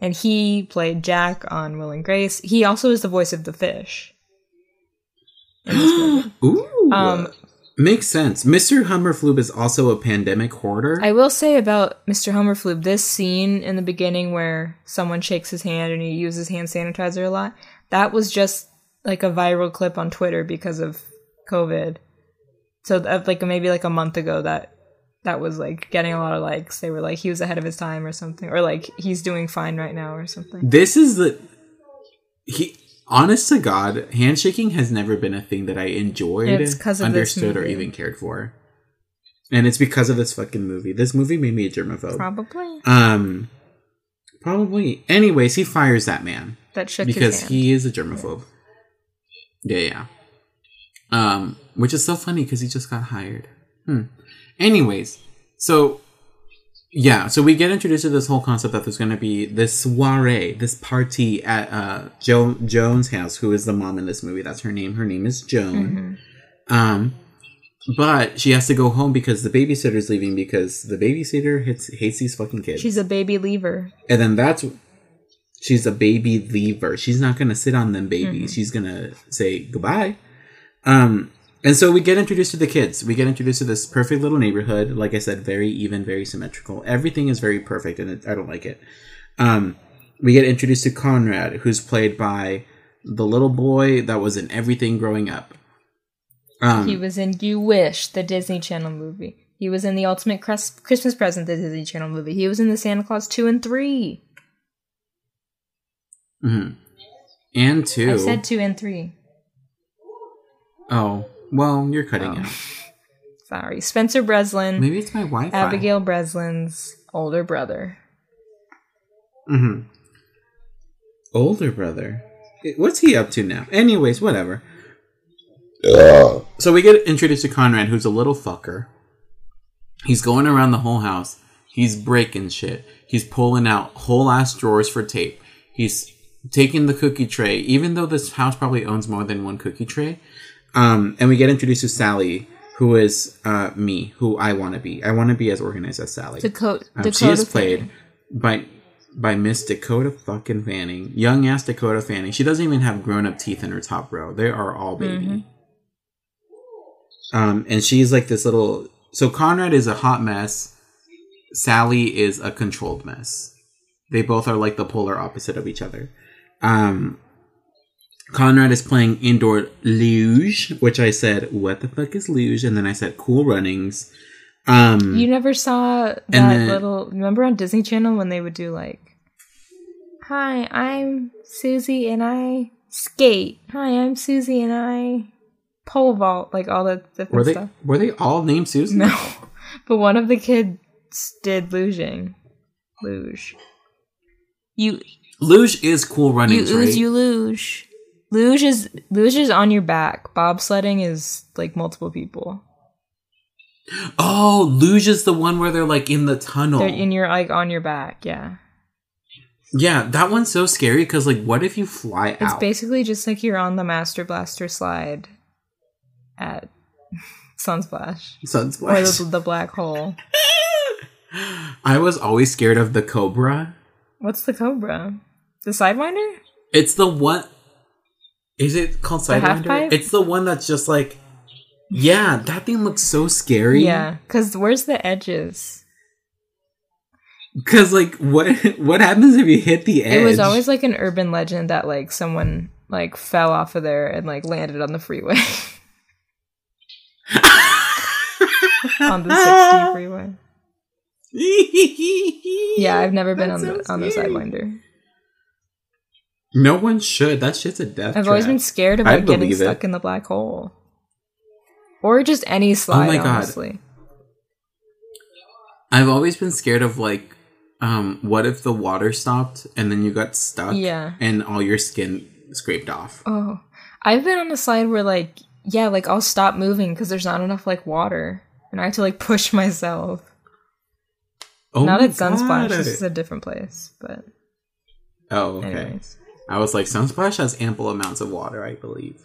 and he played Jack on Will and Grace. He also is the voice of the fish. in this movie. (gasps) Ooh, Um, makes sense. Mr. Humberfloob is also a pandemic hoarder. I will say about Mr. Humberfloob, this scene in the beginning where someone shakes his hand and he uses hand sanitizer a lot, that was just like a viral clip on Twitter because of COVID. So that, like maybe like a month ago that that was like getting a lot of likes. They were like he was ahead of his time or something, or like he's doing fine right now or something. this is the he. Honest to God, handshaking has never been a thing that I enjoyed, It's 'cause of this understood, or even cared for. And it's because of this fucking movie. This movie made me a germaphobe. Probably Um, probably. Anyways, he fires that man that shook because he is a germaphobe. Yeah, yeah. Um, which is so funny because he just got hired. Hmm. Anyways, so yeah, so we get introduced to this whole concept that there's going to be this soiree, this party at uh jo- Joan's house, who is the mom in this movie. That's her name. Her name is Joan. Um, but she has to go home because the babysitter's leaving because the babysitter hits, hates these fucking kids. She's a baby lever. And then that's she's a baby leaver. She's not gonna sit on them babies. She's gonna say goodbye. Um, and so we get introduced to the kids. We get introduced to this perfect little neighborhood. Like I said, very even, very symmetrical. Everything is very perfect, and it, I don't like it. Um, we get introduced to Conrad, who's played by the little boy that was in everything growing up. Um, He was in You Wish, the Disney Channel movie. He was in The Ultimate Christmas Present, the Disney Channel movie. He was in the Santa Claus 2 and 3. mhm. And two. I said 2 and 3. Oh, well, you're cutting Oh. out. (laughs) Sorry. Spencer Breslin, Maybe it's my Wi-Fi. Abigail Breslin's older brother. Mm hmm Older brother. What's he up to now? Anyways, whatever. So we get introduced to Conrad, who's a little fucker. He's going around the whole house. He's breaking shit. He's pulling out whole ass drawers for tape. He's taking the cookie tray, even though this house probably owns more than one cookie tray. Um, and we get introduced to Sally, who is uh, me, who I want to be. I want to be as organized as Sally. Dakota, Um, Dakota she is Fanning. played by by Miss Dakota fucking Fanning, young ass Dakota Fanning. She doesn't even have grown up teeth in her top row. They are all baby. Mm-hmm. Um, and she's like this little. So Conrad is a hot mess. Sally is a controlled mess. They both are like the polar opposite of each other. Um, Conrad is playing indoor luge, which I said, "What the fuck is luge?" And then I said, "Cool runnings." Um, You never saw that then- little. Remember on Disney Channel when they would do like, "Hi, I'm Susie and I skate." Hi, I'm Susie and I pole vault. Like all the different were they stuff. were they all named Susan? No, (laughs) but one of the kids did luging. Luge. You Luge is cool running. you runnings, ooze, right? you luge. Luge is luge is on your back. Bobsledding is like multiple people. oh, luge is the one where they're like in the tunnel. They're in your like on your back. Yeah. yeah, that one's so scary because like, what if you fly It's out? It's basically just like you're on the Master Blaster slide at (laughs) Sunsplash or Sunsplash. the, the black hole. (laughs) I was always scared of the cobra. What's the Cobra? The Sidewinder? It's the one. Is it called Sidewinder? It's the one that's just like Yeah, that thing looks so scary. Yeah, because where's the edges? Cause like what what happens if you hit the edge? It was always like an urban legend that like someone like fell off of there and like landed on the freeway. (laughs) on the 60 freeway. (laughs) Yeah, I've never been on That's the so on the. Sidewinder. No one should. That shit's a death. I've always been scared I about getting believe it. stuck in the black hole. Or just any slide, Oh my God. honestly. I've always been scared of like, um, what if the water stopped and then you got stuck? Yeah. And all your skin scraped off. Oh, I've been on a slide where like yeah, like I'll stop moving because there's not enough like water, and I have to like (laughs) push myself. Oh not my at Sunsplash. God. This is a different place, but Oh, okay. anyways. I was like, Sunsplash has ample amounts of water, I believe.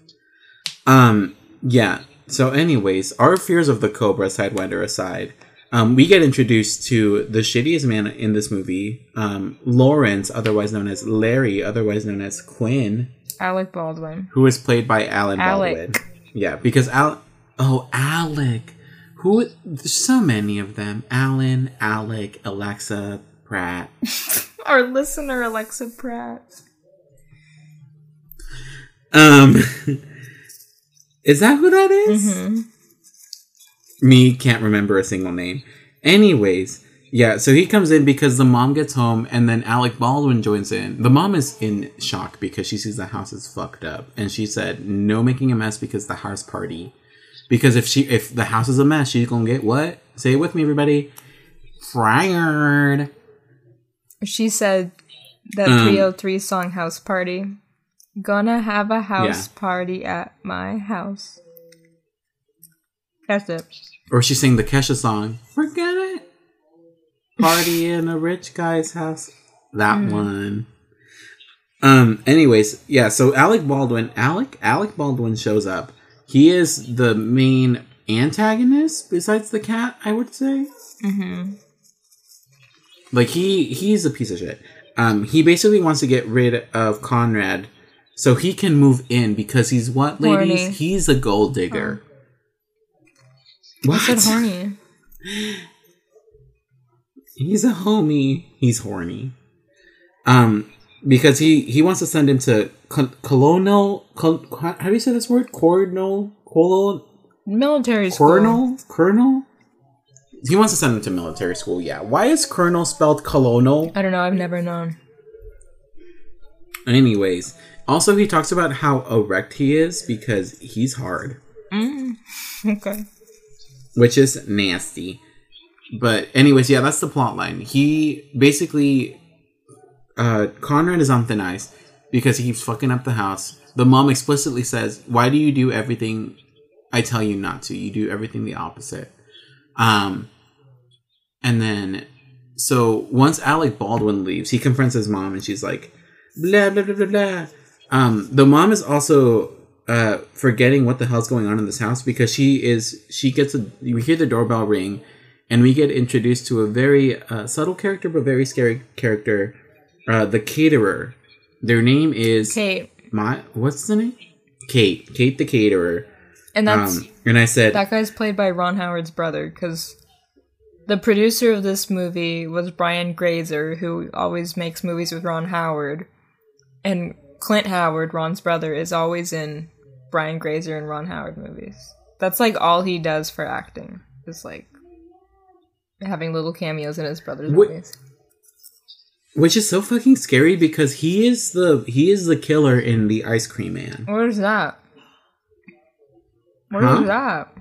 Um, yeah. So, anyways, our fears of the Cobra Sidewinder aside, um, we get introduced to the shittiest man in this movie, um, Lawrence, otherwise known as Larry, otherwise known as Quinn, Alec Baldwin. who is played by Alan Alec. Baldwin. Yeah, because Al. Oh, Alec. Who? There's so many of them. Alan, Alec, Alexa, Pratt. (laughs) Our listener Alexa Pratt. Um, (laughs) is that who that is? Me can't remember a single name. Anyways, yeah. So he comes in because the mom gets home, and then Alec Baldwin joins in. The mom is in shock because she sees the house is fucked up, and she said, "No making a mess because the house party. Because if she if the house is a mess, she's gonna get what? Say it with me, everybody. Fired. She said that Um, 303 song House Party. Gonna have a house party at my house. That's it. Or she sang the Kesha song. Forget it. Party in a rich guy's house. That one. Um. Anyways, yeah. So Alec Baldwin, Alec, Alec Baldwin shows up. He is the main antagonist besides the cat. I would say. Mm-hmm. Like he he's a piece of shit. Um. He basically wants to get rid of Conrad, so he can move in because he's what, ladies? Horny. He's a gold digger. I said horny. He's a homie. He's horny. Um, because he he wants to send him to col- colonial. Col- how do you say this word? Colonel. Colonel. Military school. Colonel. Colonel. He wants to send him to military school. Yeah. Why is colonel spelled colonel? I don't know. I've never known. Anyways, also he talks about how erect he is because he's hard. (laughs) Okay. which is nasty. But anyways, yeah, that's the plot line. He basically uh Conrad is on thin ice because he keeps fucking up the house. The mom explicitly says, "Why do you do everything I tell you not to? You do everything the opposite." Um and then so once Alec Baldwin leaves, he confronts his mom and she's like, blah blah blah blah blah. Um, the mom is also uh forgetting what the hell's going on in this house because she is she gets a we hear the doorbell ring and we get introduced to a very uh, subtle character but very scary character, uh, the caterer. Their name is Kate. my what's the name? Kate. Kate the caterer. And that's Um, and I said, that guy's played by Ron Howard's brother because the producer of this movie was Brian Grazer, who always makes movies with Ron Howard, and Clint Howard, Ron's brother, is always in Brian Grazer and Ron Howard movies. That's like all he does for acting. Is like having little cameos in his brother's Wh- movies. which is so fucking scary because he is the he is the killer in the Ice Cream Man. What is that? What is Huh? that?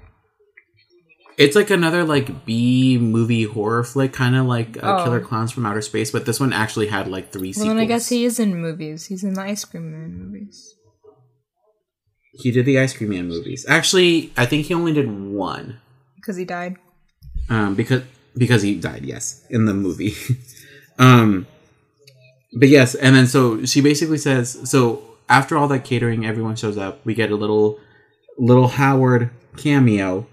It's like another like B movie horror flick, kind of like uh, Oh. Killer Clowns from Outer Space, but this one actually had like three Well, sequels. then I guess he is in movies. He's in the Ice Cream Man movies. he did the Ice Cream Man movies. Actually, I think he only did one, Because he died. um, because because he died. Yes, in the movie. (laughs) um, but yes, and then so she basically says so after all that catering, everyone shows up. We get a little little Howard cameo.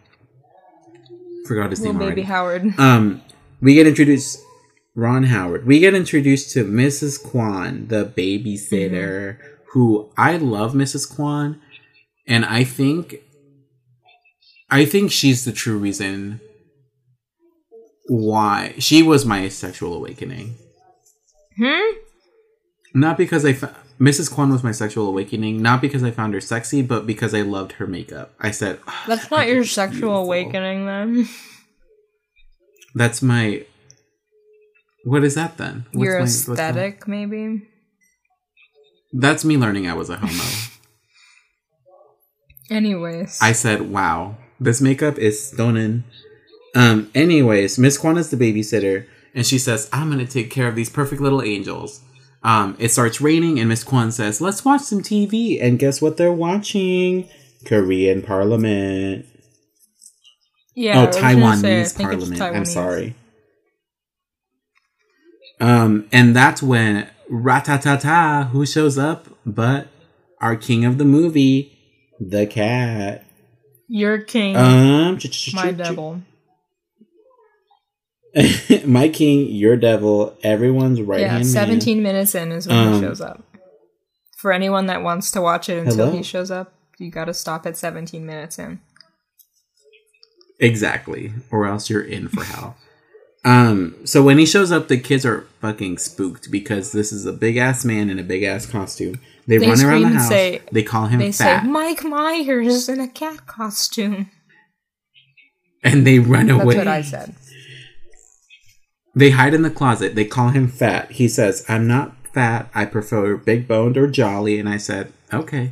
Forgot his Little name baby already. Howard. (laughs) Um, we get introduced Ron Howard. We get introduced to Mrs. Kwan, the babysitter, who I love Mrs. Kwan, and I think I think she's the true reason why she was my sexual awakening. Hmm? Not because I fa- Mrs. Kwan was my sexual awakening, not because I found her sexy, but because I loved her makeup. I said, "Ah, That's not your sexual beautiful." awakening then. "That's my." What is that then? What's your my- what's my- aesthetic, maybe. That's me learning I was a homo. (laughs) Anyways, I said, "Wow, this makeup is stunning." Um. Anyways, Miss Kwan is the babysitter, and she says, "I'm gonna take care of these perfect little angels." Um. It starts raining, and Miss Kwan says, "Let's watch some TV." And guess what they're watching? Korean Parliament. yeah. Oh, was gonna say, I Taiwanese Parliament. I'm sorry. Um, and that's when ratatata, who shows up but our king of the movie, the cat. Your king, Um, my devil. (laughs) my king, your devil, everyone's right yeah, hand 17 minutes in is when Um, he shows up. For anyone that wants to watch it until Hello? he shows up, you gotta stop at 17 minutes in. Exactly, or else you're in for hell. (laughs) Um, so when he shows up, the kids are fucking spooked because this is a big ass man in a big ass costume. They, They run around the and house. say- they call him They fat, say, Mike Myers in a cat costume. and they run That's away. That's what I said. They hide in the closet. They call him fat. He says, I'm not fat. I prefer big boned or jolly. And I said, okay.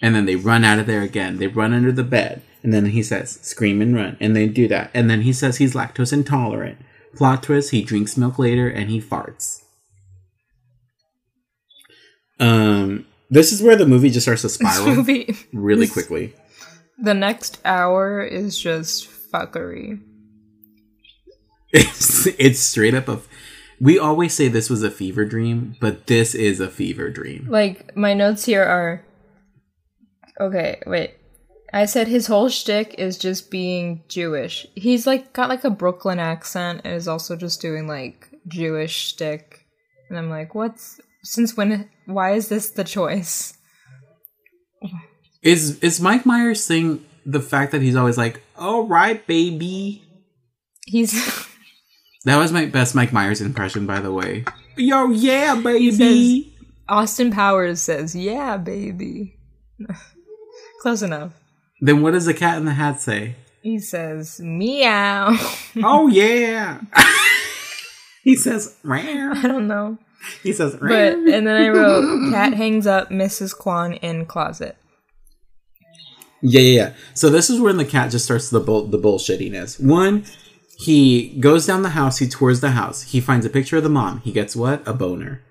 And then they run out of there again. They run under the bed. And then he says, scream and run. And they do that. And then he says he's lactose intolerant. Plot twist, he drinks milk later and he farts. Um, this is where the movie just starts to (laughs) spiral movie, really quickly. the next hour is just fuckery. It's, it's straight up a. We always say this was a fever dream, but this is a fever dream. Like, my notes here are. Okay, wait. I said his whole shtick is just being Jewish. He's like got like a Brooklyn accent and is also just doing like Jewish shtick. And I'm like, what's since when? Why is this the choice? Is is Mike Myers thing the fact that he's always like, "All right, baby." He's (laughs) That was my best Mike Myers impression, by the way. Yo, yeah, baby. says- Austin Powers says, "Yeah, baby." (laughs) Close enough. then what does the cat in the hat say? He says, "Meow." (laughs) oh yeah. (laughs) he says, "Meow." I don't know. He says, But and then I wrote cat hangs up Mrs. Kwan in closet. Yeah, yeah, yeah. So this is when the cat just starts the bull the bullshittiness. One, he goes down the house, he tours the house, he finds a picture of the mom. He gets what? A boner.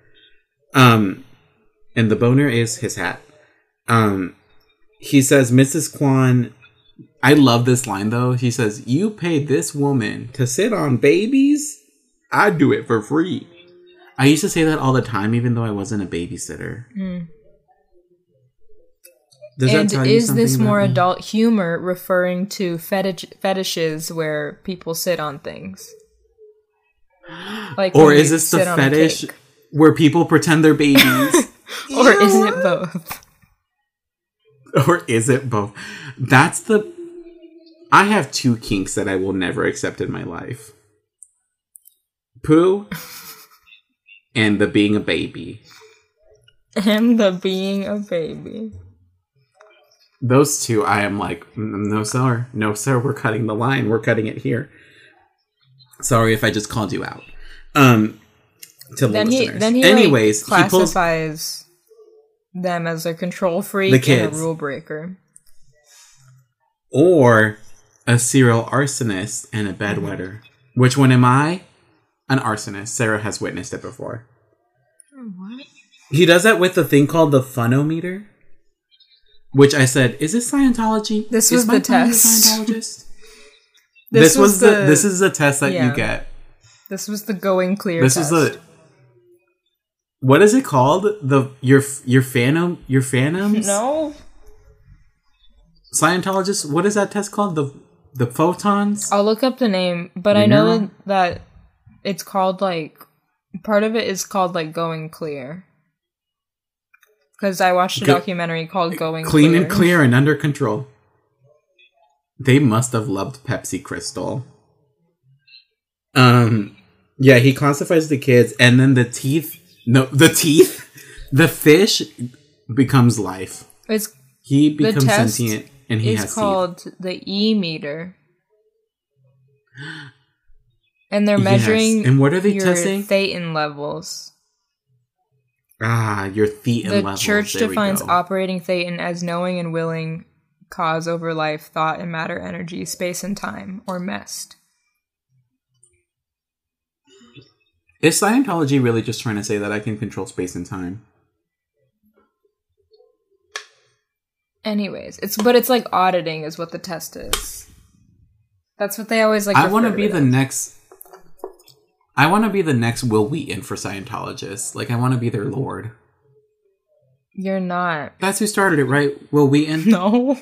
Um and the boner is his hat. Um he says, Mrs. Kwan I love this line though. He says, You pay this woman to sit on babies? I do it for free. I used to say that all the time, even though I wasn't a babysitter. Does and tell is this more me? adult humor referring to fetish fetishes where people sit on things? (gasps) Like Or is this the sit on a fetish where people pretend they're babies? (laughs) Or is it both? (laughs) or is it both? That's the. I have two kinks that I will never accept in my life poo and the being a baby. (laughs) And the being a baby. Those two, I am like, "Mm, no, sir. No, sir. We're cutting the line. We're cutting it here. Sorry if I just called you out. Um, to the Then he listeners. then he Anyways, like, he pulls classifies them as a control freak The and a rule breaker. or a serial arsonist and a bedwetter. Which one am I? An arsonist. Sarah has witnessed it before. What? He does that with the thing called the funometer. Which I said, is this Scientology? This Is was the Mike Myers a test. Scientologist? (laughs) This this, was, was the, this is the test that yeah. you get. This was the going clear. This test. is the what is it called? The your your phantom your phantoms? (laughs) no. Scientologists. What is that test called? The the photons. I'll look up the name, but I No. know that it's called like part of it is called like going clear. Because I watched a Go- documentary called Going clean Clear. and clear and under control. They must have loved Pepsi Crystal. Um, yeah, he classifies the kids, and then the teeth. No, the teeth. The fish becomes life. It's He becomes sentient, and he has called the E meter. And they're Yes. measuring And what are they testing? thetan levels. Ah, your thetan the levels. church There defines operating thetan as knowing and willing cause over life, thought and matter, energy, space and time, or mest. Is Scientology really just trying to say that I can control space and time? Anyways, it's but it's like auditing is what the test is. That's what they always like. I want to be the next. I want to be the next Wil Wheaton for Scientologists. Like I want to be their lord. You're not. That's who started it, right? Wil Wheaton. (laughs) No.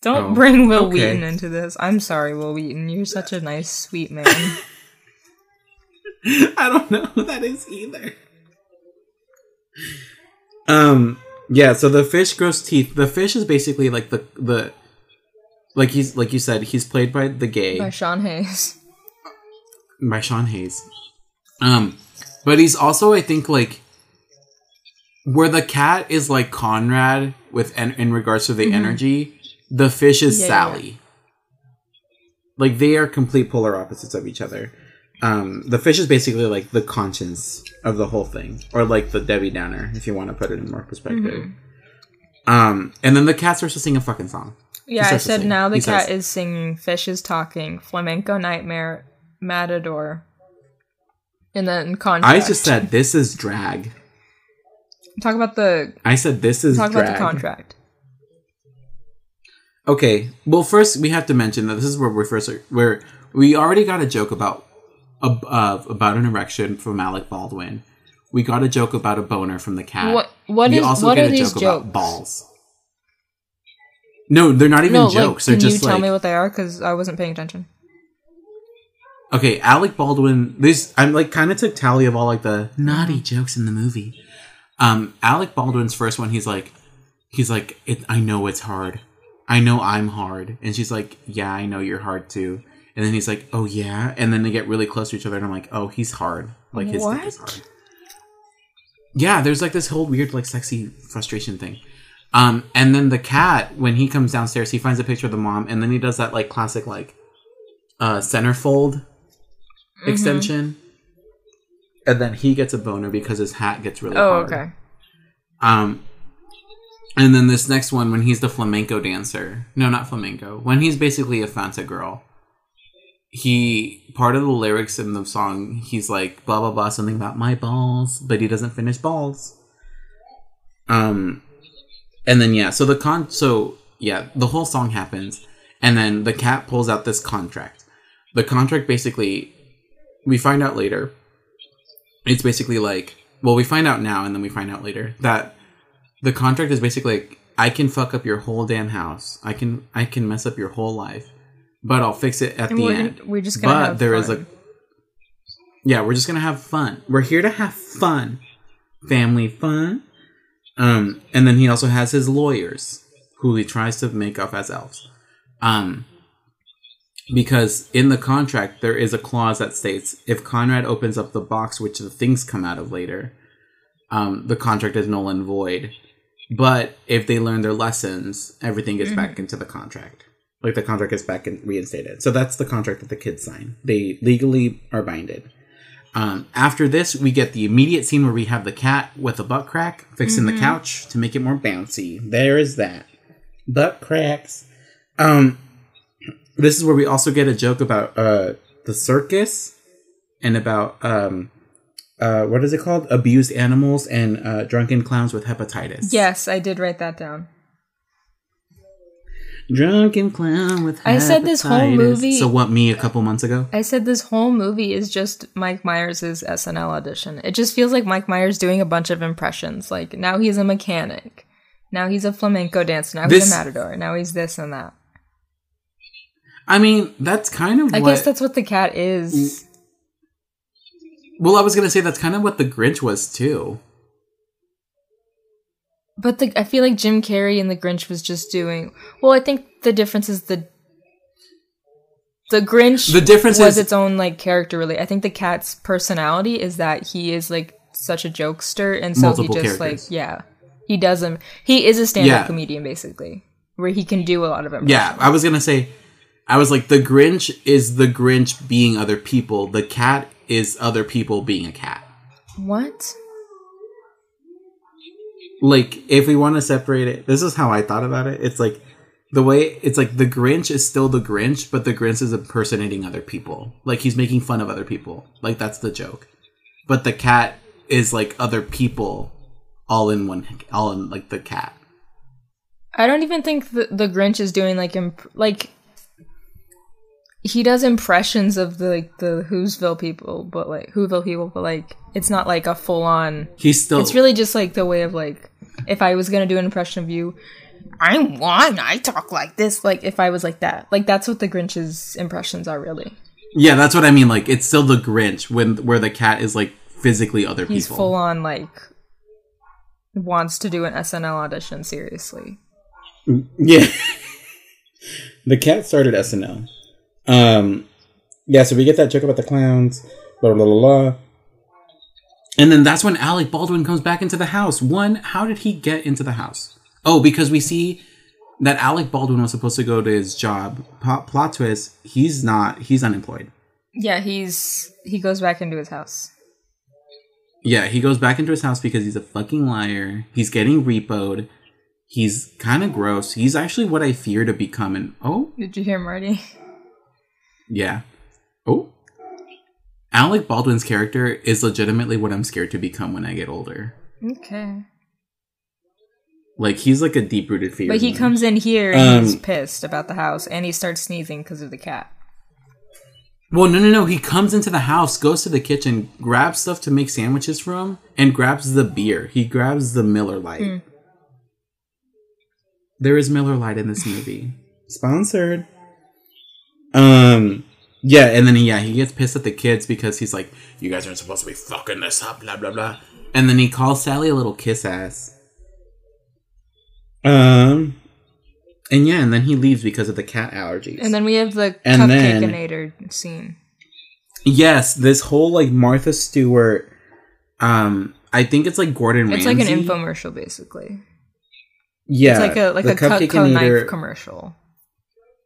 Don't Oh, bring Will okay. Wheaton into this. I'm sorry, Wil Wheaton. You're such a nice, sweet man. (laughs) (laughs) I don't know who that is either. Um. Yeah. So the fish grows teeth. The fish is basically like the the, like he's like you said he's played by the gay By Sean Hayes. By Sean Hayes. Um, but he's also I think like where the cat is like Conrad with en- in regards to the energy, the fish is Yeah, yeah, Sally. Like they are complete polar opposites of each other. Um, the fish is basically like the conscience of the whole thing, or like the Debbie Downer, if you want to put it in more perspective. Um, and then the cat starts to sing a fucking song. Yeah, I said now the He cat says- is singing, fish is talking, flamenco nightmare, matador. And then contract. I just said this is drag. talk about the I said this is talk drag. about the contract. Okay. Well, first we have to mention that this is where we're first where we already got a joke about uh, about an erection from Alec Baldwin. We got a joke about a boner from the cat. What- what we is- also what get are a these joke jokes? about balls. No, they're not even No, jokes. like, can they're you just tell like me what they are? Because I wasn't paying attention. Okay. Alec Baldwin. This I'm like kind of took tally of all like the naughty jokes in the movie. Um, Alec Baldwin's first one. He's like, he's like, it, I know it's hard. I know I'm hard. And she's like, yeah, I know you're hard too. And then he's like, oh yeah. And then they get really close to each other, and I'm like, oh, he's hard. Like his dick is hard. Yeah, there's like this whole weird, like, sexy frustration thing. Um, and then the cat, when he comes downstairs, he finds a picture of the mom, and then he does that like classic like uh centerfold extension. And then he gets a boner because his hat gets really Oh, hard. okay. Um, and then this next one, when he's the flamenco dancer, no, not flamenco, when he's basically a Fanta girl, he part of the lyrics in the song, he's like blah blah blah something about my balls, but he doesn't finish balls. Um, and then yeah, so the con, so yeah, the whole song happens, and then the cat pulls out this contract. The contract basically, we find out later. It's basically like, well, we find out now, and then we find out later that the contract is basically like, I can fuck up your whole damn house. I can I can mess up your whole life, but I'll fix it at And the we're, end. we're just gonna But have there is fun. a yeah, we're just gonna have fun. We're here to have fun, family fun. Um, and then he also has his lawyers, who he tries to make up as elves. Um, because in the contract there is a clause that states if Conrad opens up the box, which the things come out of later, um, the contract is null and void. But if they learn their lessons, everything gets back into the contract. Like the contract gets back and reinstated. So that's the contract that the kids sign. They legally are binded. Um, after this, we get the immediate scene where we have the cat with a butt crack fixing the couch to make it more bouncy. There is that butt cracks. Um, this is where we also get a joke about uh, the circus and about um, uh, what is it called? Abused animals and uh, drunken clowns with hepatitis. yes, I did write that down. drunken clown with. hepatitis. I said this whole movie- So what? Me a couple months ago. I said this whole movie is just Mike Myers' SNL audition. It just feels like Mike Myers doing a bunch of impressions. Like now he's a mechanic, now he's a flamenco dancer, now he's a matador, now he's this and that. I mean, that's kind of. I what, guess that's what the cat is. Mm. Well, I was gonna say that's kind of what the Grinch was too. But the, I feel like Jim Carrey and the Grinch was just doing. Well, I think the difference is the the Grinch. The difference was is- its own like character. Really, I think the cat's personality is that he is like such a jokester, and so he just characters. like yeah, he does him. He is a stand-up Yeah. comedian basically, where he can do a lot of impressions. Yeah, I was gonna say, I was like, the Grinch is the Grinch being other people. The cat is other people being a cat. What? Like, if we want to separate it, this is how I thought about it. It's like the way it's like the Grinch is still the Grinch, but the Grinch is impersonating other people. Like he's making fun of other people. Like that's the joke. But the cat is like other people, all in one, all in like the cat. I don't even think the, the Grinch is doing like imp- like he does impressions of the like the Whoville people, but like Whoville people, but like it's not like a full on. He's still. It's really just like the way of like if I was gonna do an impression of you, I'm one. I talk like this. Like if I was like that, like that's what the Grinch's impressions are really. yeah, that's what I mean. Like it's still the Grinch when where the cat is like physically other He's people. He's full on like wants to do an SNL audition seriously. Mm, yeah. (laughs) the cat started SNL. Um, yeah, so we get that joke about the clowns. Blah blah blah. blah. And then that's when Alec Baldwin comes back into the house. One, how did he get into the house? Oh, because we see that Alec Baldwin was supposed to go to his job. Plot, plot twist, he's not. He's unemployed. Yeah, he's he goes back into his house. Yeah, he goes back into his house because he's a fucking liar. He's getting repoed. He's kind of gross. He's actually what I fear to become. And oh, Did you hear Marty? (laughs) yeah. Oh. Alec Baldwin's character is legitimately what I'm scared to become when I get older. Okay. Like he's like a deep rooted fear. But he in comes in here and he's Um, pissed about the house and he starts sneezing because of the cat. Well, no, no, no. He comes into the house, goes to the kitchen, grabs stuff to make sandwiches for him, and grabs the beer. He grabs the Miller Lite. There is Miller Lite in this movie. Sponsored. Um, Yeah, and then yeah, he gets pissed at the kids because he's like, "You guys aren't supposed to be fucking this up," blah blah blah. And then he calls Sally a little kiss ass. um, And yeah, and then he leaves because of the cat allergies. And then we have the And then- cupcakeinator scene. yes, this whole like Martha Stewart. Um, I think it's like Gordon It's Ramsay. like an infomercial basically. Yeah, It's like a like a Cutco knife commercial.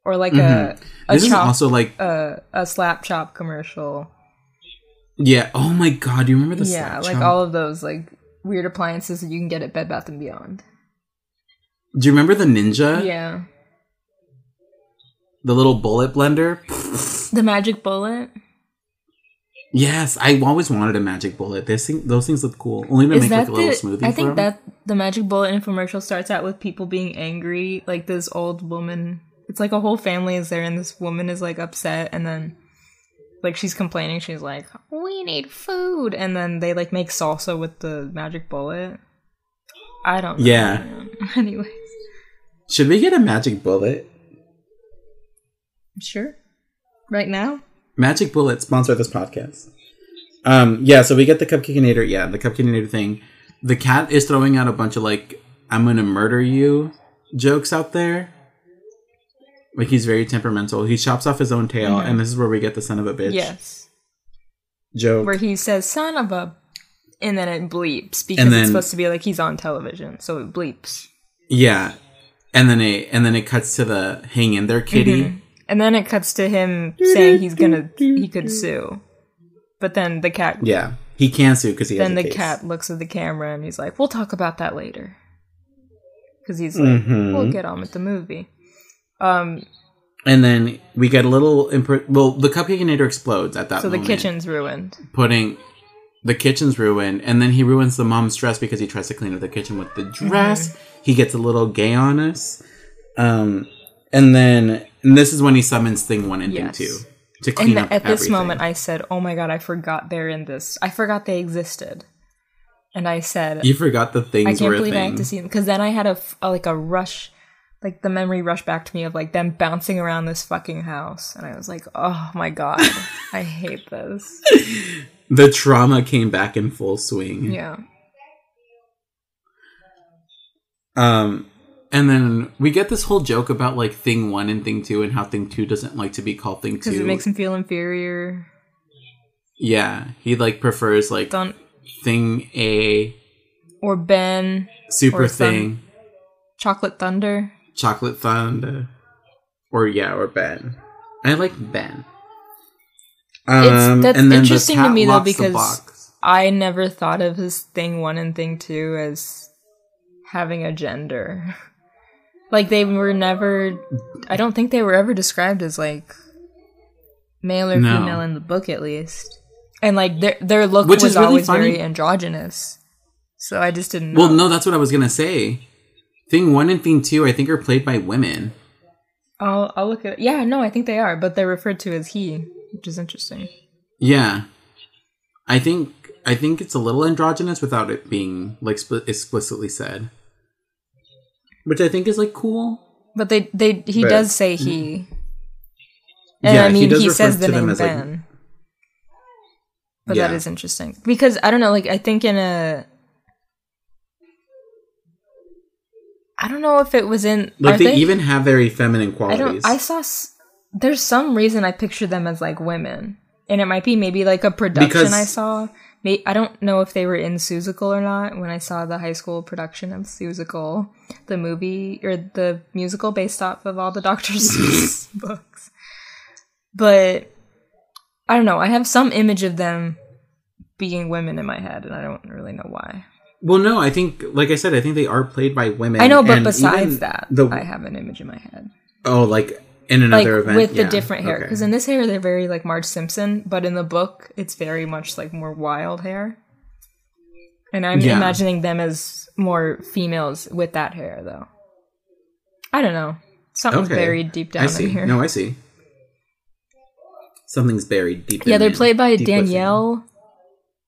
Or like Mhm. a a This is also like a, a slap chop commercial. yeah. Oh my god, do you remember the yeah, like chop? all of those like weird appliances that you can get at Bed Bath and Beyond. Do you remember the ninja? Yeah. The little bullet blender? The magic bullet. Yes, I always wanted a magic bullet. This thing, those things look cool. Only to Is make like a little the? smoothie I think that the magic bullet infomercial starts out with people being angry, like this old woman. It's like a whole family is there, and this woman is like upset, and then like she's complaining. She's like, "We need food," and then they like make salsa with the magic bullet. I don't. know. Yeah. (laughs) Anyways, Should we get a magic bullet? sure. Right now, Magic bullet sponsor this podcast. Um, yeah, so we get the cupcakeinator. Yeah, the cupcakeinator thing. The cat is throwing out a bunch of like "I'm gonna murder you" jokes out there. Like he's very temperamental. He chops off his own tail, and this is where we get the son of a bitch yes, joke. where he says "son of a," and then it bleeps because then- it's supposed to be like he's on television, so it bleeps. Yeah, and then it and then it cuts to the hang in there kitty. And then it cuts to him saying he's gonna he could sue. But then the cat Yeah, he can sue because he has then the case. cat looks at the camera and he's like, "We'll talk about that later." Cuz he's like, Mhm. "We'll get on with the movie." Um And then we get a little imp- well, the cupcakeinator explodes at that. so the kitchen's ruined. putting the kitchen's ruined, and then he ruins the mom's dress because he tries to clean up the kitchen with the dress. Mm-hmm. He gets a little gay on us, um, and then and this is when he summons Thing One and Yes. Thing Two to clean And up at this moment I said, "Oh my god, I forgot they're in this. I forgot they existed." And I said, you forgot the things I can't believe I thing. have to see them because then I had a like a rush, like the memory rushed back to me of like them bouncing around this fucking house, and I was like, oh my god, (laughs) I hate this. the trauma came back in full swing. Yeah, Um, And then we get this whole joke about like thing one and thing two and how thing two doesn't like to be called thing Because two. it makes him feel inferior. yeah, he like prefers like Don't thing A, or Ben, super Or some- thing, Chocolate Thunder. Chocolate thunder, or yeah, or Ben. I like Ben. Um, that's and then the interesting to me, though, because- I never thought of his thing one and thing two as having a gender. (laughs) like they were never I don't think they were ever described as like male or No. female in the book at least. And like their their look Which was really always funny. very androgynous. So I just didn't know. Well, no, that's what I was gonna say. Thing one and thing two, I think, are played by women. I'll I'll look at Yeah, no, I think they are, but they're referred to as he, which is interesting. Yeah, I think I think it's a little androgynous without it being like sp- explicitly said, which I think is like cool. But they they he But- does say he. Mm-hmm. And Yeah, I he mean, does he, refer says the to them name as, like- Ben. but that Yeah. is interesting because I don't know. Like I think in a, I don't know if it was in. Like are they, even have very feminine I qualities. don't. I saw. s- There's some reason I pictured them as like women, and it might be maybe like a production Because- I saw. I don't know if they were in Seussical or not when I saw the high school production of Seussical, the movie or the musical based off of all the (laughs) Dr. Seuss (laughs) books. But I don't know. I have some image of them being women in my head, and I don't really know why. Well, no, I think, like I said, I think they are played by women. I know, but besides that, the I have an image in my head. oh, like in like another event with Yeah, the different hair okay. because in this hair they're very like Marge Simpson, but in the book it's very much like more wild hair. And I'm Yeah. imagining them as more females with that hair, though. I don't know. Something's Okay. buried deep down I see. in here. No, I see. Something's buried deep. yeah, in they're played by. Danielle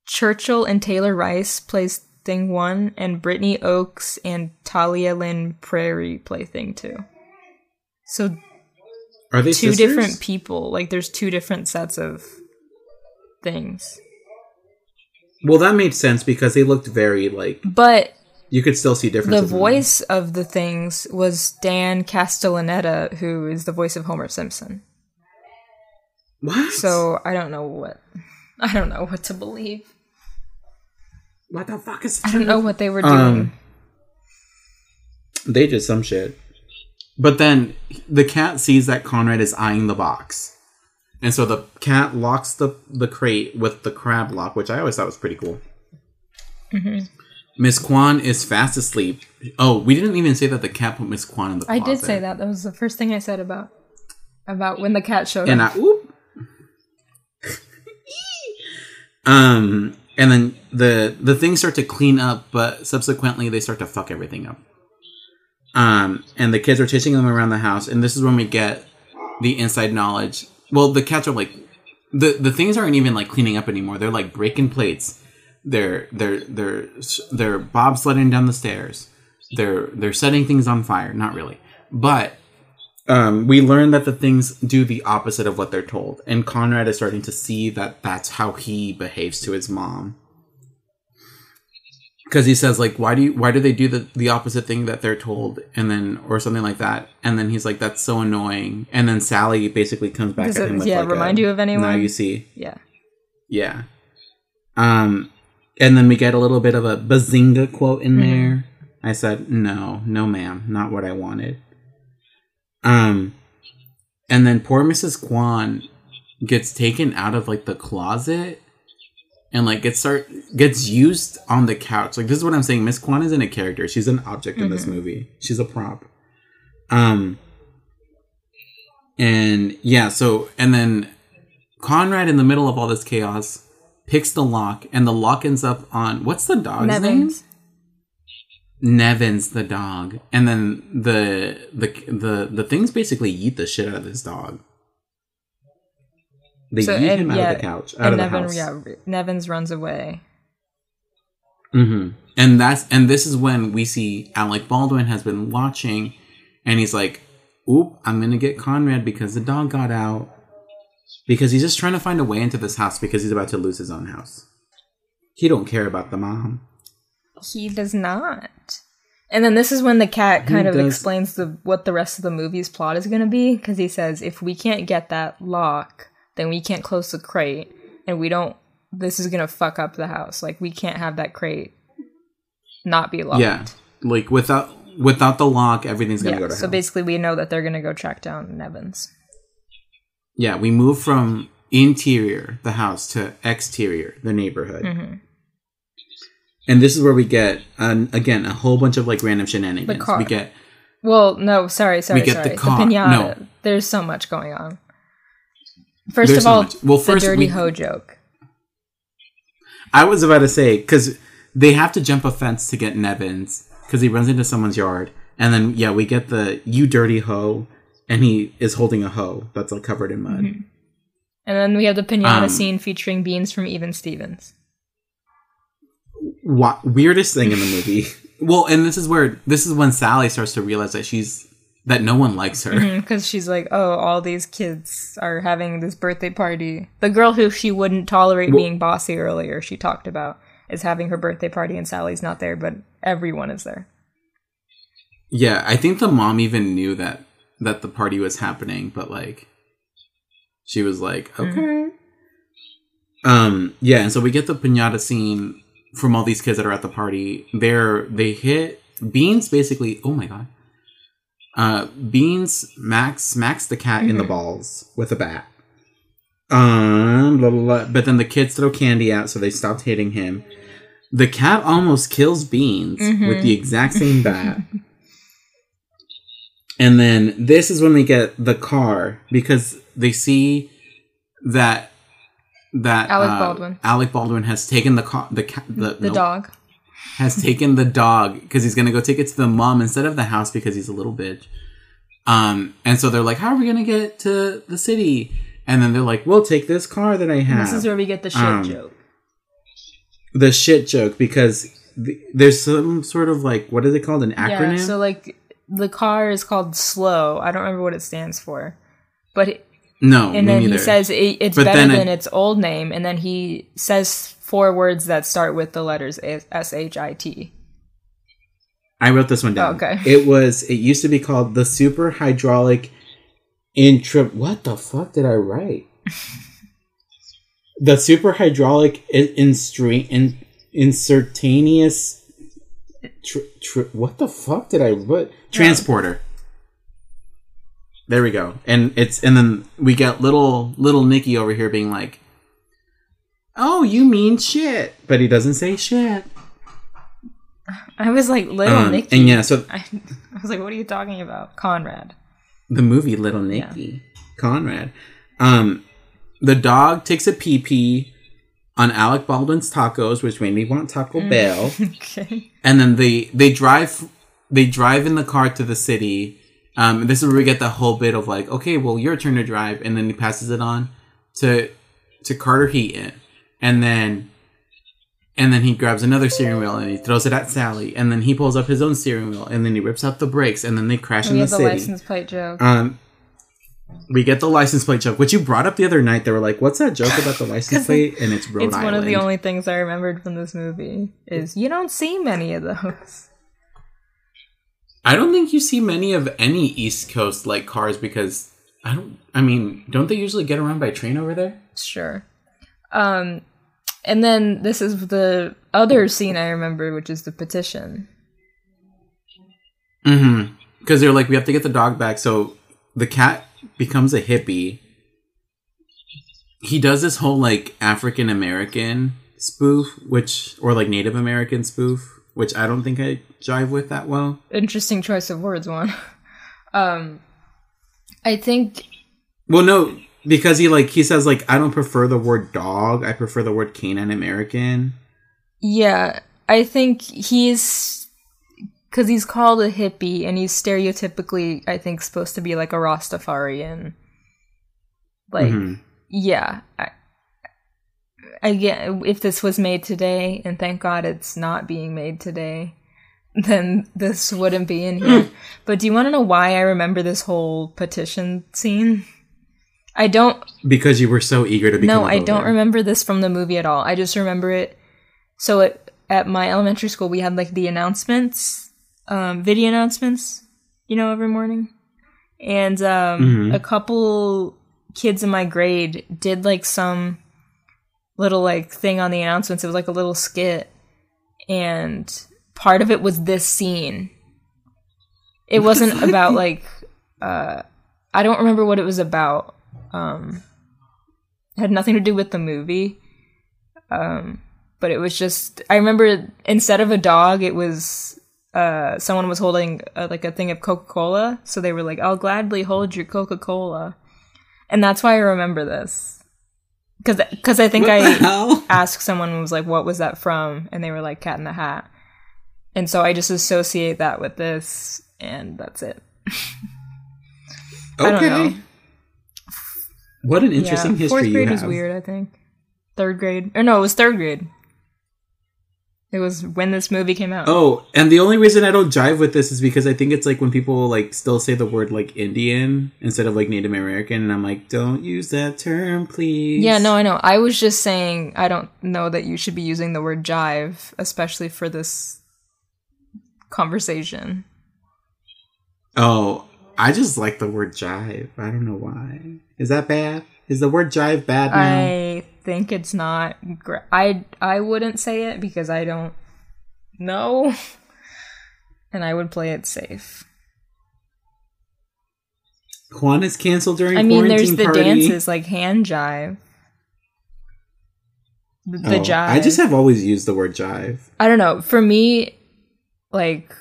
Churchill and Taylor Rice plays Thing One, and Brittany Oakes and Talia Lynn Prairie play Thing Two. So Are they two sisters? different people. Like there's two different sets of things. Well, that made sense because they looked very like But you could still see the differences. in them. voice of the things was Dan Castellaneta, who is the voice of Homer Simpson. What? So I don't know what (laughs) I don't know what to believe. What the fuck is? I don't know what they were doing. Um, They did some shit. But then the cat sees that Conrad is eyeing the box. And so the cat locks the, the crate with the crab lock, which I always thought was pretty cool. Mm-hmm. Miss Kwan is fast asleep. Oh, we didn't even say that the cat put Miss Kwan in the box. I closet. did say that. That was the first thing I said about about when the cat showed And up. I, oop. (laughs) um, and then the the things start to clean up, but subsequently they start to fuck everything up. Um, and the kids are chasing them around the house, and this is when we get the inside knowledge. Well, the cats are like the the things aren't even like cleaning up anymore. They're like breaking plates. They're they're they're they're bobsledding down the stairs. They're they're setting things on fire. Not really, but um, we learn that the things do the opposite of what they're told, and Conrad is starting to see that that's how he behaves to his mom. Because he says like, "Why do you? Why do they do the the opposite thing that they're told?" And then or something like that. And then he's like, "That's so annoying." And then Sally basically comes back Does at it- him with yeah, like, remind a, you of anyone? Now you see, Yeah. yeah. Um, and then we get a little bit of a bazinga quote in Mm-hmm. there. I said, "No, no, ma'am, not what I wanted." Um, and then poor Mrs. Kwan gets taken out of like the closet and like gets start gets used on the couch. Like this is what I'm saying. Miss Kwan isn't a character; she's an object in this movie. She's a prop. Um, and yeah, so and then Conrad, in the middle of all this chaos, picks the lock, and the lock ends up on what's the dog's name? Nevins. The dog, and then the the the the things basically eat the shit out of this dog. They So, eat and- him out yeah, of the couch, out and of the Nevin, house. yeah, Nevins runs away. hmm And that's and this is when we see Alec Baldwin has been watching, and he's like, "Oop, I'm gonna get Conrad because the dog got out." Because he's just trying to find a way into this house because he's about to lose his own house. He don't care about the mom. He does not. And then this is when the cat kind of does- explains the what the rest of the movie's plot is going to be because he says if we can't get that lock, then we can't close the crate, and we don't. This is going to fuck up the house. Like we can't have that crate not be locked. Yeah, like without without the lock, everything's gonna Yeah, go to so hell. basically, we know that they're going to go track down Nevins. yeah, we move from interior the house to exterior the neighborhood. Mm-hmm. And this is where we get um, again a whole bunch of like random shenanigans. car. We get Well, no, sorry, sorry, We get sorry. the car- pinata. no. There's so much going on. First There's of all, much. Well, the dirty we- hoe joke. I was about to say because they have to jump a fence to get Nevins because he runs into someone's yard, and then yeah, we get the "you dirty hoe," and he is holding a hoe that's like covered in mud. And then we have the pinata Um, scene featuring beans from Even Stevens. Wa- weirdest thing in the movie. (laughs) well, and this is where this is when Sally starts to realize that she's that no one likes her. Because she's like, oh, all these kids are having this birthday party. The girl who she wouldn't tolerate Well- being bossy earlier, she talked about, is having her birthday party, and Sally's not there, but everyone is there. Yeah, I think the mom even knew that that the party was happening, but like she was like, okay. Um, yeah, and so we get the pinata scene from all these kids that are at the party. They're they hit Beans basically. Oh my god. Uh, Beans Max smacks the cat in the balls with a bat. Um, blah, blah, blah. But then the kids throw candy out, so they stopped hitting him. The cat almost kills Beans with the exact same (laughs) bat. And then this is when we get the car because they see that that Alec uh, Baldwin. Alec Baldwin has taken the car, the ca- the, The no, dog. has taken the dog because he's gonna go take it to the mom instead of the house because he's a little bitch. Um, and so they're like, "How are we gonna get to the city?" And then they're like, "We'll take this car that I have." This is where we get the shit Um, joke. the shit joke because th- there's some sort of like what is it called an acronym? Yeah, so like the car is called slow. I don't remember what it stands for, but it, no, and then neither. he says it, it's But better then I- than its old name, and then he says four words that start with the letters S H I T. I wrote this one down. Oh, okay. It was. It used to be called the super hydraulic intro. What the fuck did I write? (laughs) the super hydraulic in, instre- in insertaneous. Tr- tr- what the fuck did I put? Transporter. There we go. And it's and then we get little little Nicky over here being like, "Oh, you mean shit," but he doesn't say shit. I was like little Um, Nicky. and yeah, so I, (laughs) I was like, what are you talking about, Conrad? the movie Little Nicky, Conrad. Um, the dog takes a pee pee on Alec Baldwin's tacos, which made me want Taco Bell. (laughs) Okay. and then they they drive they drive in the car to the city. Um, and this is where we get the whole bit of like, okay, well, your turn to drive, and then he passes it on to to Carter Heaton, and then and then he grabs another steering wheel and he throws it at Sally, and then he pulls up his own steering wheel, and then he rips out the brakes, and then they crash in We the the city. license plate joke. Um, we get the license plate joke, which you brought up the other night. They were like, "What's that joke about the license (laughs) plate?" And it's Rhode it's Island. one of the only things I remembered from this movie. Is you don't see many of those. I don't think you see many of any East Coast like cars because I don't. I mean, don't they usually get around by train over there? Sure. Um, and then this is the other scene I remember, which is the petition. Mm-hmm. Because they're like, we have to get the dog back. So the cat becomes a hippie. He does this whole like African American spoof, which or like Native American spoof, which I don't think I jive with that well. Interesting choice of words, one. Um, I think Well, no, because he like he says like I don't prefer the word dog. I prefer the word canine American. Yeah, I think he's because he's called a hippie, and he's stereotypically, I think, supposed to be like a Rastafarian. Like, Mhm. yeah, I, again, if this was made today, and thank God it's not being made today, then this wouldn't be in here. (clears throat) but do you want to know why I remember this whole petition scene? I don't Because you were so eager to become. no, I don't remember this from the movie at all. I just remember it. So at, at my elementary school, we had like the announcements um, video announcements, you know, every morning. And um, Mhm. a couple kids in my grade did like some little like thing on the announcements. It was like a little skit. And part of it was this scene. It (laughs) wasn't about like uh I don't remember what it was about. Um it had nothing to do with the movie. Um but it was just I remember instead of a dog it was uh someone was holding uh, like a thing of Coca-Cola, so they were like I'll gladly hold your Coca-Cola. And that's why I remember this. Cuz cuz I think I (laughs) asked someone was like what was that from and they were like cat in the hat. And so I just associate that with this and that's it. (laughs) Okay. What an interesting yeah, history Fourth grade was weird, I think. Third grade. Or no, it was third grade. It was when this movie came out. Oh, and the only reason I don't jive with this is because I think it's like when people like still say the word like Indian instead of like Native American, and I'm like, don't use that term, please. Yeah, no, I know. I was just saying I don't know that you should be using the word jive, especially for this conversation. Oh, I just like the word jive. I don't know why. Is that bad? Is the word jive bad now? I think it's not. Gr- I I wouldn't say it because I don't know, (laughs) and I would play it safe. Juan is canceled during. I mean, there's the party. dances like hand jive, the, the Oh, jive. I just have always used the word jive. I don't know. For me, like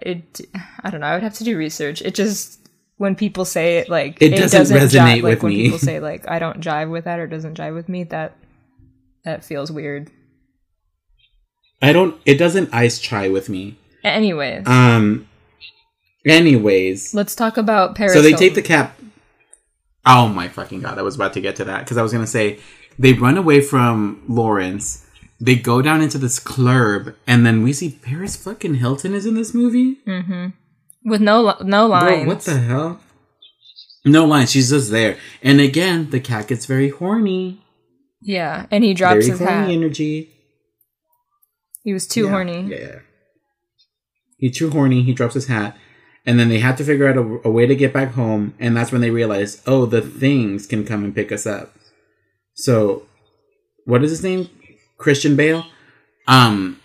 it. I don't know. I would have to do research. It just when people say it, like It doesn't resonate jive, with like, when me. people (laughs) say like I don't jive with that or doesn't jive with me, that that feels weird. I don't. It doesn't ice chai with me. Anyways, Um. Anyways, let's talk about Paris. so they Hilton. take the cap. Oh my fucking god! I was about to get to that because I was gonna say they run away from Lawrence. They go down into this club, and then we see Paris fucking Hilton is in this movie. With no no lines. Bro, what the hell? No lines. She's just there, and again, the cat gets very horny. Yeah, and he drops very his horny hat. energy. He was too Yeah, horny. Yeah. He's too horny. He drops his hat. And then they have to figure out a, a way to get back home. And that's when they realize, oh, the things can come and pick us up. So, what is his name? Christian Bale? Um,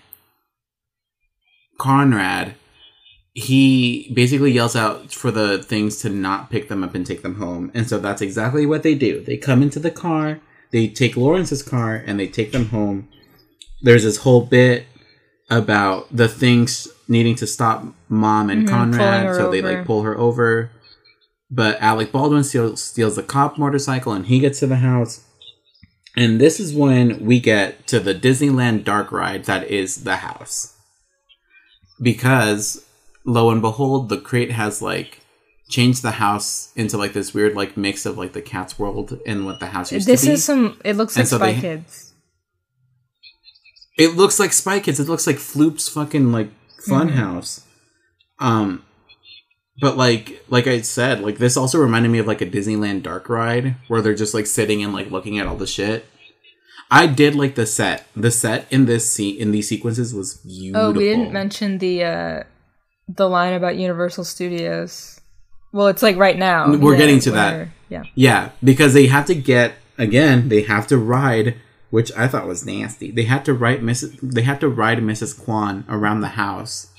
Conrad, he basically yells out for the things to not pick them up and take them home. And so that's exactly what they do. They come into the car, they take Lawrence's car, and they take them home. There's this whole bit about the things needing to stop mom and Mhm, Conrad, so they like pull her over. But Alec Baldwin steals, steals the cop motorcycle and he gets to the house. And this is when we get to the Disneyland dark ride that is the house. Because lo and behold, the crate has like changed the house into like this weird like mix of like the cat's world and what the house used This to be. This is some. It looks And like so Spy they- Kids. It looks like Spy Kids. It looks like Floop's fucking like funhouse. Um, but like like I said, like this also reminded me of like a Disneyland dark ride where they're just like sitting and like looking at all the shit. I did like the set. The set in this scene in these sequences was beautiful. Oh, we didn't mention the uh the line about Universal Studios. Well, it's like right now. We're yeah, getting to that. Yeah. Yeah, because they have to get again. They have to ride, which I thought was nasty. They had to ride Mrs. They had to ride Mrs. Kwan around the house,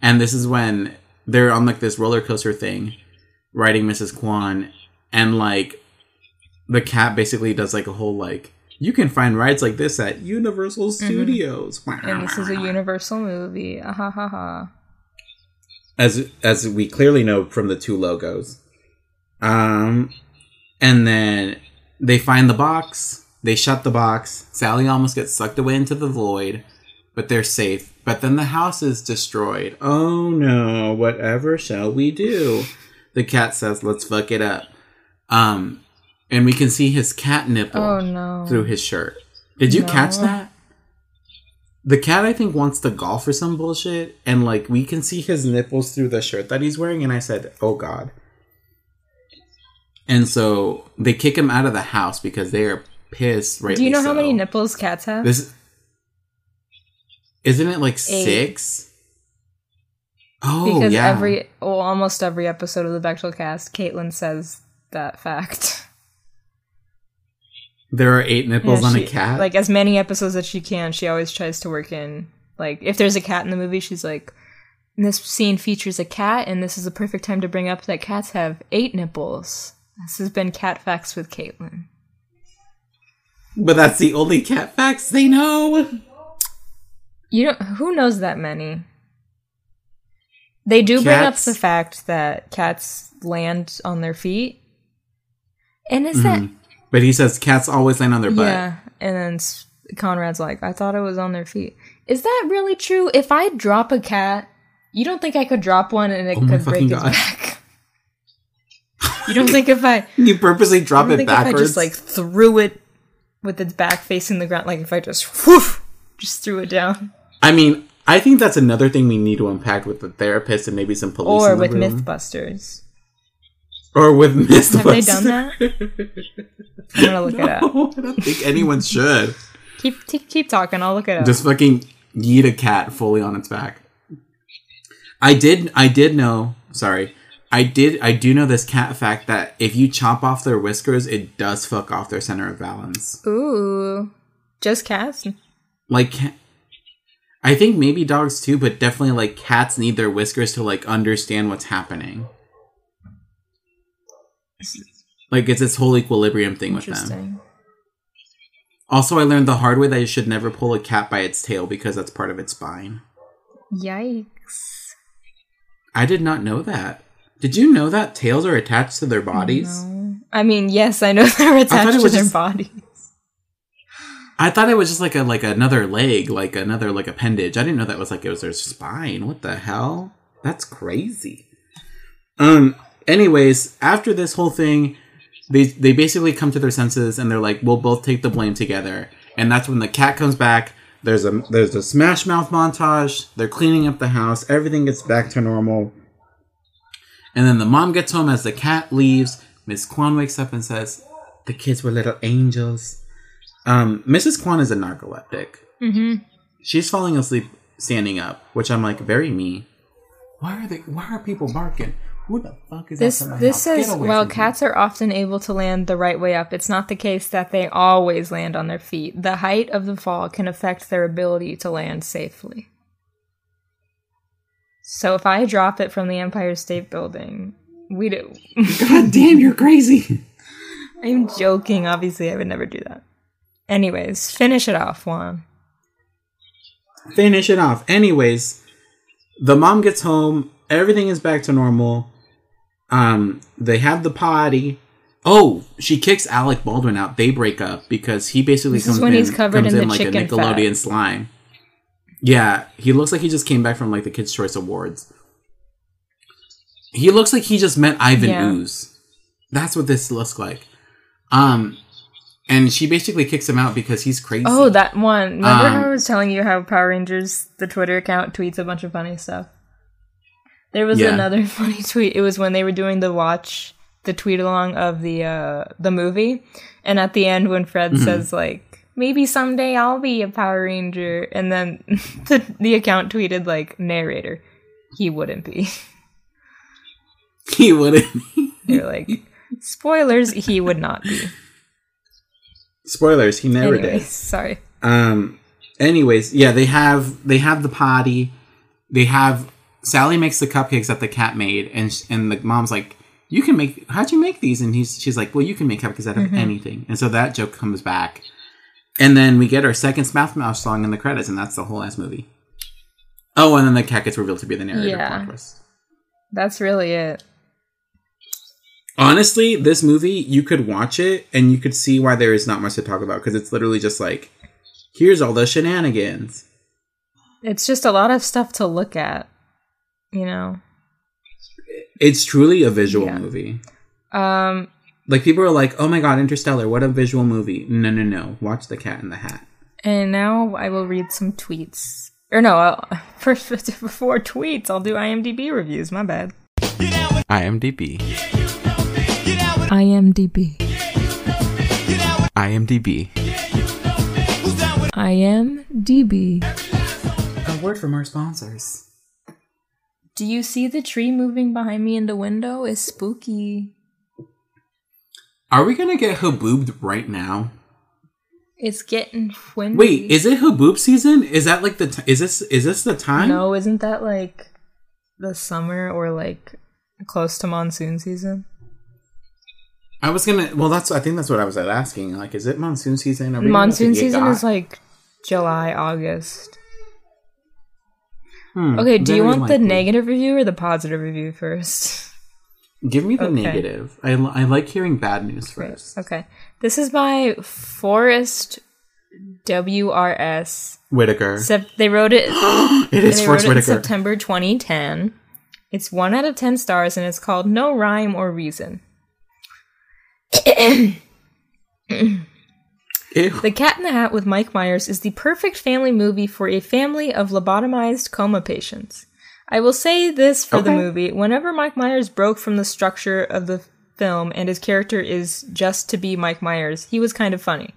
and this is when they're on like this roller coaster thing, riding Mrs. Kwan, and like the cat basically does like a whole like you can find rides like this at Universal Studios. Mm-hmm. And this is a (laughs) Universal movie. Ah, ha ha ha. As as we clearly know from the two logos. Um, and then they find the box. They shut the box. Sally almost gets sucked away into the void, but they're safe. But then the house is destroyed. Oh no! Whatever shall we do? The cat says, "Let's fuck it up." Um, and we can see his cat nipple Oh no. through his shirt. Did you No. catch that? The cat, I think, wants to golf or some bullshit, and like we can see his nipples through the shirt that he's wearing, and I said, "Oh God!" And so they kick him out of the house because they are pissed. Right? Do you know how many nipples cats have? This isn't it like Eight. six? Oh, because yeah. every well, almost every episode of the Bechdel cast, Caitlin says that fact. There are eight nipples Yeah, on she- a cat. Like as many episodes as she can, she always tries to work in like if there's a cat in the movie, she's like this scene features a cat and this is the perfect time to bring up that cats have eight nipples. This has been cat facts with Caitlin. but that's the only cat facts they know. You don't who knows that many? They do bring up the fact that cats land on their feet. And is that mm-hmm. But he says cats always land on their butt. Yeah, and then Conrad's like, I thought it was on their feet. Is that really true? If I drop a cat, you don't think I could drop one and it Oh could break fucking its back? (laughs) you don't think if I, (laughs) You purposely drop it if I backwards. just like threw it with its back facing the ground, like if I just just threw it down, I mean, I think that's another thing we need to unpack with the therapist and maybe some police. or in the with room. MythBusters. Or with (laughs) Mythbusters. Have they done that? I'm gonna look it up. I don't think anyone should. Keep keep, keep talking. I'll look it up. Just fucking yeet a cat fully on its back. I did I did know sorry. I did I do know this cat fact that if you chop off their whiskers, it does fuck off their center of balance. Ooh, just cats. Like I think maybe dogs too, but definitely like cats need their whiskers to like understand what's happening. Like it's this whole equilibrium thing with them. Also, I learned the hard way that you should never pull a cat by its tail because that's part of its spine. Yikes. I did not know that. Did you know that tails are attached to their bodies? No. I mean, yes, I know (laughs) they're attached to their just- bodies. I thought it was just like a like another leg, like another like appendage. I didn't know that was like it was their spine. What the hell? That's crazy. Um. Anyways, after this whole thing, they they basically come to their senses and they're like, "We'll both take the blame together." And that's when the cat comes back. There's a there's a Smash Mouth montage. They're cleaning up the house. Everything gets back to normal. And then the mom gets home as the cat leaves. Miss Kwan wakes up and says, "The kids were little angels." Um, Mrs. Kwan is a narcoleptic. Mm-hmm. She's falling asleep standing up, which I'm like, very me. Why are they? Why are people barking? Who the fuck is This this? Says while me. cats are often able to land the right way up, it's not the case that they always land on their feet. The height of the fall can affect their ability to land safely. So if I drop it from the Empire State Building, we do. (laughs) God damn, you're crazy. (laughs) I'm joking. Obviously, I would never do that. Anyways, finish it off, Juan. Finish it off. Anyways, the mom gets home. Everything is back to normal. Um, they have the potty. Oh, she kicks Alec Baldwin out. They break up because he basically This comes when in, he's covered comes in in the like a Nickelodeon fat. slime. Yeah, he looks like he just came back from like the Kids' Choice Awards. He looks like he just met Ivan Yeah. Ooze. That's what this looks like. Um, and she basically kicks him out because he's crazy. Oh, that one. Remember Um, how I was telling you how Power Rangers, the Twitter account, tweets a bunch of funny stuff? There was Yeah. another (laughs) funny tweet. It was when they were doing the watch, the tweet along of the uh, the movie, and at the end when Fred Mm-hmm. says like, "Maybe someday I'll be a Power Ranger," and then (laughs) the the account tweeted like, "Narrator, he wouldn't be." (laughs) he wouldn't. They're like, "Spoilers, he would not be." Spoilers, he never Anyways, did. sorry. Um. Anyways, yeah, they have they have the party. They have Sally makes the cupcakes that the cat made, and sh- and the mom's like, "You can make. How'd you make these?" And he's she's like, "Well, you can make cupcakes out of mm-hmm. anything." And so that joke comes back, and then we get our second Smash Mouth song in the credits, and that's the whole ass movie. Oh, and then the cat gets revealed to be the narrator. Yeah. That's really it. Honestly, this movie you could watch it and you could see why there is not much to talk about because it's literally just like, here's all the shenanigans. It's just a lot of stuff to look at, you know. It's truly a visual Yeah. movie. Um, Like people are like, "Oh my god, Interstellar! What a visual movie!" No, no, no. Watch The Cat in the Hat. and now I will read some tweets. Or no, I'll, (laughs) first before tweets, I'll do IMDb reviews. My bad. IMDb. IMDb. IMDb. IMDb. A word from our sponsors. Do you see the tree moving behind me in the window? It's spooky. Are we gonna get haboobed right now? It's getting windy. Wait, is it haboob season? Is that like the t- is this is this the time? no, isn't that like the summer or like close to monsoon season? I was gonna. Well, that's. I think that's what I was asking. Like, is it monsoon season? Monsoon about to get season got? is like July, August. Hmm, Okay, do you want the negative review or the positive review first? Give me the Okay. negative. I, I like hearing bad news first. Okay. This is by Forrest WRS. Whitaker. Sep- they wrote it (gasps) it is Forrest wrote it in Whitaker. September 2010. It's 1 out of 10 stars and it's called No Rhyme or Reason. (clears throat) (clears throat) (clears throat) Ew. The Cat in the Hat with Mike Myers is the perfect family movie for a family of lobotomized coma patients. I will say this for the movie whenever Mike Myers broke from the structure of the film and his character is just to be Mike Myers, he was kind of funny.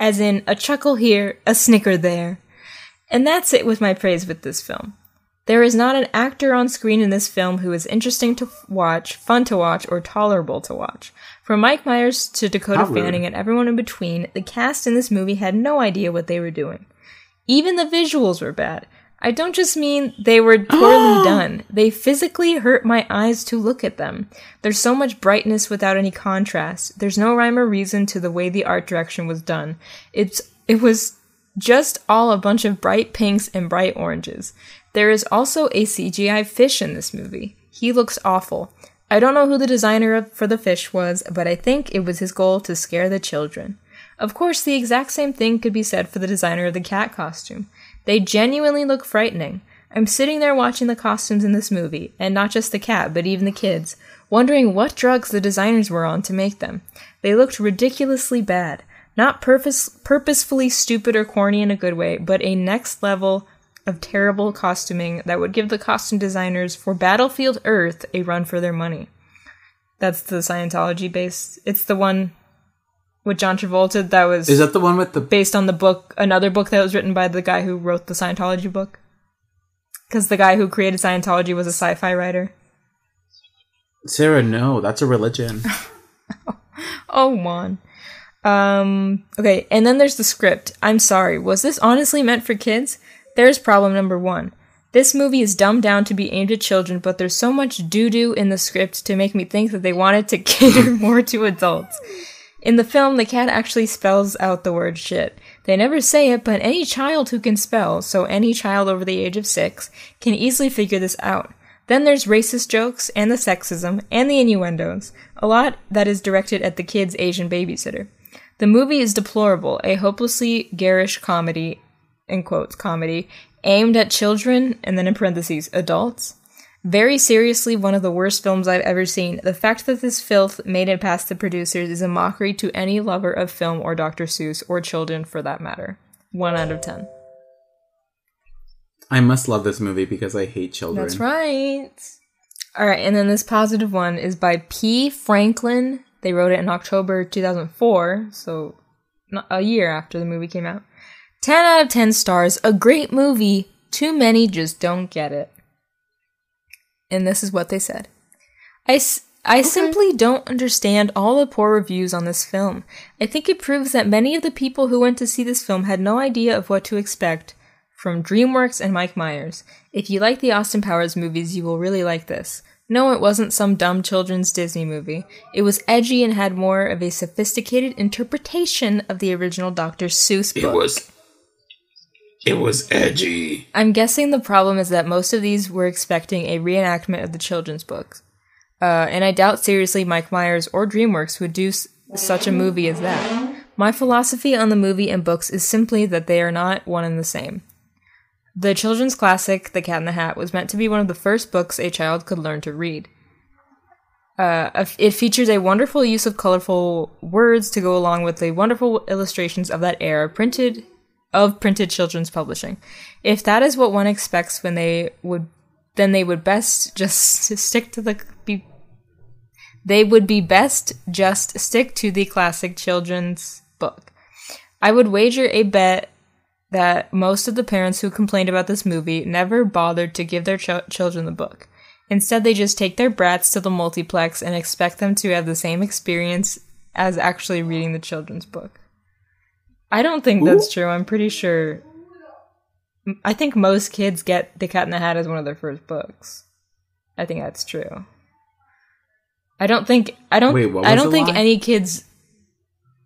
As in, a chuckle here, a snicker there. And that's it with my praise with this film. There is not an actor on screen in this film who is interesting to watch, fun to watch, or tolerable to watch. From Mike Myers to Dakota Fanning and everyone in between, the cast in this movie had no idea what they were doing. Even the visuals were bad. I don't just mean they were poorly (gasps) done. They physically hurt my eyes to look at them. There's so much brightness without any contrast. There's no rhyme or reason to the way the art direction was done. It's it was just all a bunch of bright pinks and bright oranges. There is also a CGI fish in this movie. He looks awful. I don't know who the designer for the fish was, but I think it was his goal to scare the children. Of course, the exact same thing could be said for the designer of the cat costume. They genuinely look frightening. I'm sitting there watching the costumes in this movie, and not just the cat, but even the kids, wondering what drugs the designers were on to make them. They looked ridiculously bad. Not purpose- purposefully stupid or corny in a good way, but a next level of terrible costuming that would give the costume designers for Battlefield Earth a run for their money. That's the Scientology based. It's the one with John Travolta that was Is that the one with the? based on the book, another book that was written by the guy who wrote the Scientology book. Because the guy who created Scientology was a sci-fi writer. Sarah, no, that's a religion. (laughs) Oh, Juan. Um, okay, and then there's the script. I'm sorry, was this honestly meant for kids? There's problem number one. This movie is dumbed down to be aimed at children, but there's so much doo doo in the script to make me think that they wanted to (laughs) cater more to adults. In the film, the cat actually spells out the word shit. They never say it, but any child who can spell, so any child over the age of six, can easily figure this out. Then there's racist jokes, and the sexism, and the innuendos. A lot that is directed at the kid's Asian babysitter. The movie is deplorable, a hopelessly garish comedy, in quotes, comedy, aimed at children, and then in parentheses, adults. Very seriously, one of the worst films I've ever seen. The fact that this filth made it past the producers is a mockery to any lover of film or Dr. Seuss, or children for that matter. 1 out of 10. I must love this movie because I hate children. That's right. All right, and then this positive one is by P. Franklin. They wrote it in October 2004, so not a year after the movie came out. 10 out of 10 stars. A great movie. Too many just don't get it. And this is what they said. I, s- I simply don't understand all the poor reviews on this film. I think it proves that many of the people who went to see this film had no idea of what to expect from DreamWorks and Mike Myers. If you like the Austin Powers movies, you will really like this. No, it wasn't some dumb children's Disney movie. It was edgy and had more of a sophisticated interpretation of the original Dr. Seuss book. It was. It was edgy. I'm guessing the problem is that most of these were expecting a reenactment of the children's books. Uh, and I doubt seriously Mike Myers or DreamWorks would do s- such a movie as that. My philosophy on the movie and books is simply that they are not one and the same. The children's classic, The Cat in the Hat, was meant to be one of the first books a child could learn to read. Uh, it- it features a wonderful use of colorful words to go along with the wonderful illustrations of that era, printed of printed children's publishing. If that is what one expects when they would then they would best just (laughs) stick to the be they would be best just stick to the classic children's book. I would wager a bet that most of the parents who complained about this movie never bothered to give their ch- children the book. Instead, they just take their brats to the multiplex and expect them to have the same experience as actually reading the children's book. I don't think that's true. I'm pretty sure. I think most kids get The Cat in the Hat as one of their first books. I think that's true. I don't think I don't Wait, I don't think lie? any kids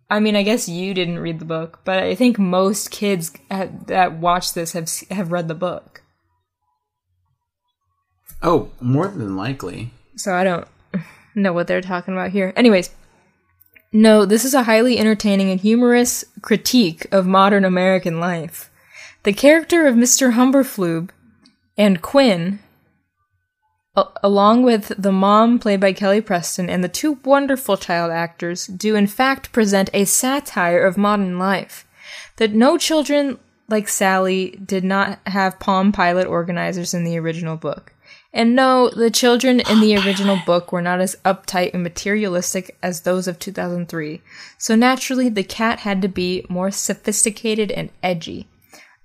I mean, I guess you didn't read the book, but I think most kids ha- that watch this have have read the book. Oh, more than likely. So I don't (laughs) know what they're talking about here. Anyways, no, this is a highly entertaining and humorous critique of modern American life. The character of Mr. Humberfloob and Quinn, a- along with the mom played by Kelly Preston and the two wonderful child actors, do in fact present a satire of modern life. That no children like Sally did not have Palm Pilot organizers in the original book. And no, the children in the oh, original book were not as uptight and materialistic as those of 2003. So naturally, the cat had to be more sophisticated and edgy.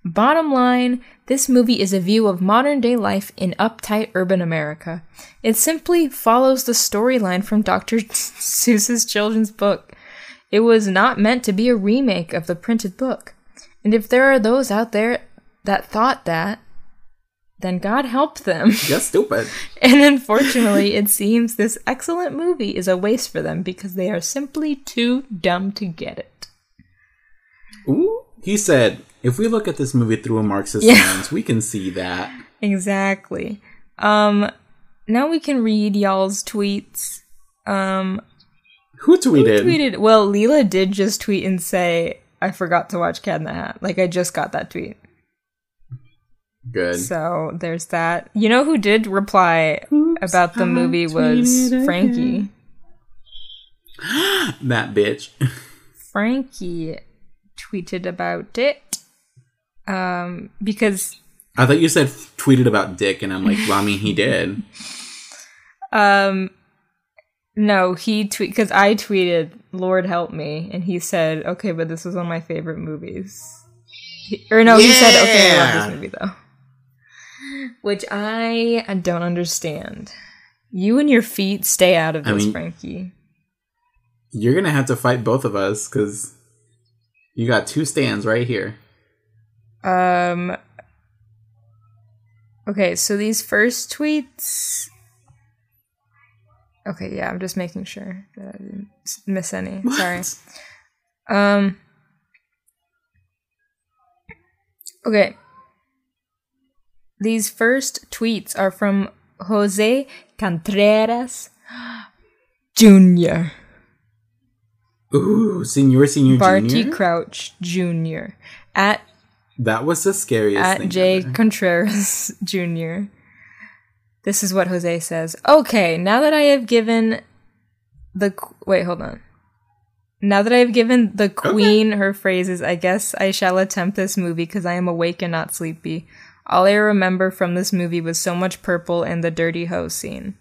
Bottom line, this movie is a view of modern day life in uptight urban America. It simply follows the storyline from Dr. (laughs) Seuss's children's book. It was not meant to be a remake of the printed book. And if there are those out there that thought that, then God help them. (laughs) You're stupid. And unfortunately, it seems this excellent movie is a waste for them because they are simply too dumb to get it. Ooh. He said, if we look at this movie through a Marxist Yeah. lens, we can see that. Exactly. Um now we can read y'all's tweets. Um Who tweeted? tweeted well, Leela did just tweet and say, I forgot to watch Cat in the Hat. Like I just got that tweet. Good. So there's that. You know who did reply about the movie was tweeted Frankie. (gasps) that bitch. Frankie tweeted about it. Um, because I thought you said tweeted about Dick, and I'm like, well, I mean, he (laughs) did. um, no, he tweet because I tweeted "Lord help me" and he said, "Okay, but this was one of my favorite movies." He- or no, he said, "Okay, I love this movie though," which I don't understand. You and your feet stay out of I this, mean- Frankie. You're gonna have to fight both of us because you got two stands right here. Um. Okay, so these first tweets. Okay, yeah, I'm just making sure that I didn't miss any. Sorry. Um. Okay. These first tweets are from Jose Contreras Jr. Ooh, senior, senior, Barty junior. Crouch Jr. at that was the scariest at thing. J. ever. Contreras (laughs) Jr. This is what Jose says. Okay, now that I have given the wait, hold on. Now that I have given the queen her phrases, I guess I shall attempt this movie because I am awake and not sleepy. All I remember from this movie was so much purple and the dirty hose scene.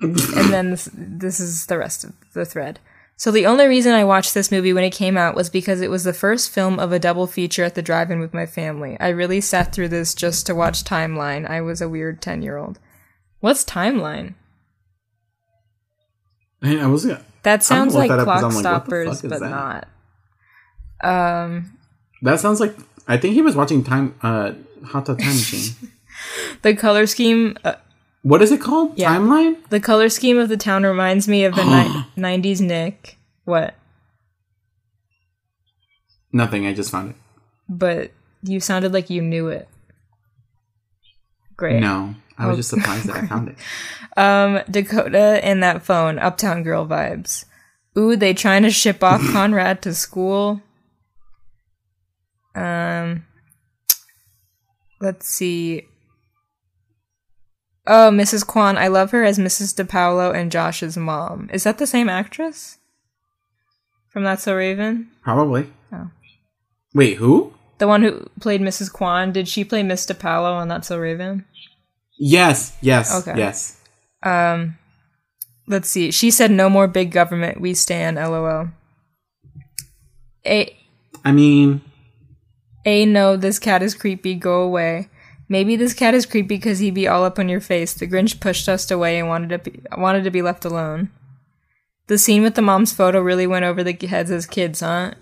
and then this, this is the rest of the thread. So the only reason I watched this movie when it came out was because it was the first film of a double feature at the drive-in with my family. I really sat through this just to watch Timeline. I was a weird 10-year-old. What's Timeline? Man, I was. That sounds like that Clock like, Stoppers, but that? not. Um, That sounds like. I think he was watching time. Uh, Hot Time Machine. (laughs) the color scheme, uh, What is it called? Yeah. Timeline. the color scheme of the town reminds me of the ni- (gasps) '90s Nick. What? Nothing. I just found it. But you sounded like you knew it. Great. No, I was Oh, just surprised that I found it. (laughs) Um, Dakota and that phone, Uptown Girl vibes. Ooh, they trying to ship off (laughs) Conrad to school. Um, let's see. Oh, Mrs. Kwan. I love her as Mrs. DePaulo and Josh's mom. Is that the same actress? From That's So Raven? Probably. Oh. Wait, who? The one who played Mrs. Kwan. Did she play Miss DePaulo on That's So Raven? Yes. Yes. Okay. Yes. Um, let's see. She said, "No more big government. We stand." LOL. A I mean, a no. This cat is creepy. Go away. Maybe this cat is creepy because he be all up on your face. The Grinch pushed us away and wanted to be wanted to be left alone. The scene with the mom's photo really went over the heads as kids, huh?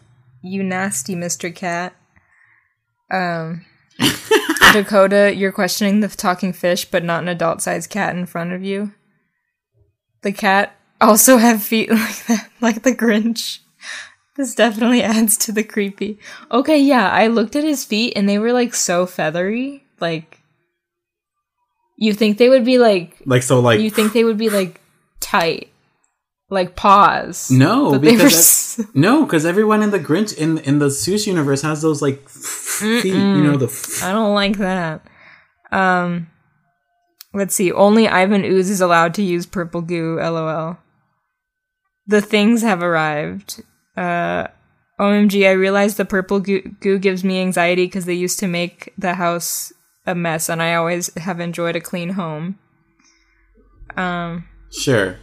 You nasty Mr. Cat. Um, (laughs) Dakota, you're questioning the talking fish, but not an adult-sized cat in front of you. The cat also have feet (laughs) like that, like the Grinch. This definitely (laughs) adds to the creepy. Okay, yeah, I looked at his feet and they were like so feathery. Like, you think they would be like, Like so, like you think they would be (sighs) like tight, like paws. no, but they were because (laughs) no, because everyone in the Grinch in in the Seuss universe has those like feet. You know the. F- I don't like that. Um, let's see. Only Ivan Ooze is allowed to use purple goo. LOL. The things have arrived. Uh, OMG! I realized the purple goo, goo gives me anxiety because they used to make the house a mess, and I always have enjoyed a clean home. Um, sure.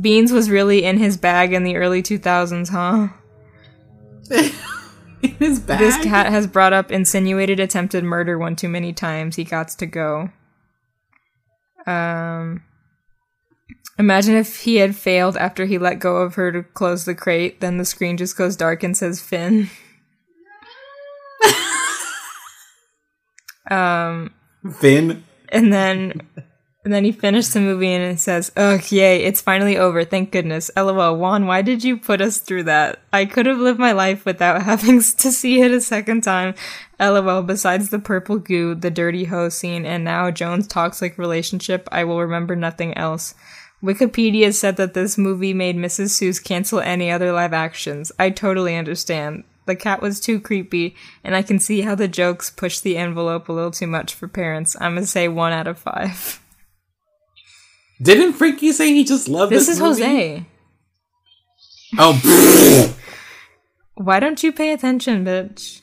Beans was really in his bag in the early 2000s, huh? (laughs) In his bag. This cat has brought up insinuated attempted murder one too many times. He got to go. Um, imagine if he had failed after he let go of her to close the crate. Then the screen just goes dark and says Finn. (laughs) um, Finn. and then and then he finished the movie and it says, "Ugh, yay! It's finally over. Thank goodness." LOL. Juan, why did you put us through that? I could have lived my life without (laughs) having to see it a second time. LOL. Besides the purple goo, the dirty hoe scene, and now Jones' toxic relationship, I will remember nothing else. Wikipedia said that this movie made Mrs. Seuss cancel any other live actions. I totally understand. The cat was too creepy, and I can see how the jokes pushed the envelope a little too much for parents. I'm gonna say one out of five. Didn't Frankie say he just loved This this? is movie? Jose. Oh. (laughs) Why don't you pay attention, bitch?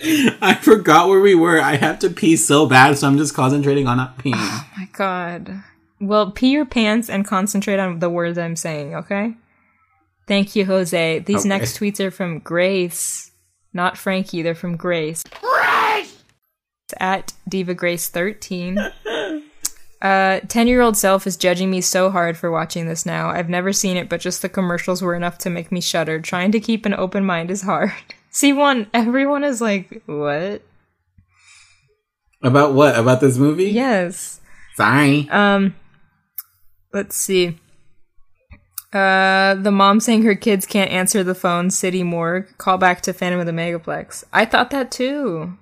(laughs) I forgot where we were. I have to pee so bad, so I'm just concentrating on not peeing. Oh my god. Well, pee your pants and concentrate on the words I'm saying, okay? Thank you, Jose. These Okay. next tweets are from Grace. Not Frankie, they're from Grace. Grace! At Diva Grace 13. Uh, 10 year old self is judging me so hard for watching this now. I've never seen it, but just the commercials were enough to make me shudder. Trying to keep an open mind is hard. (laughs) See, one, everyone is like, what? About what? About this movie? Yes. Sorry. Um, let's see. Uh, the mom saying her kids can't answer the phone. City morgue. Call back to Phantom of the Megaplex. I thought that too.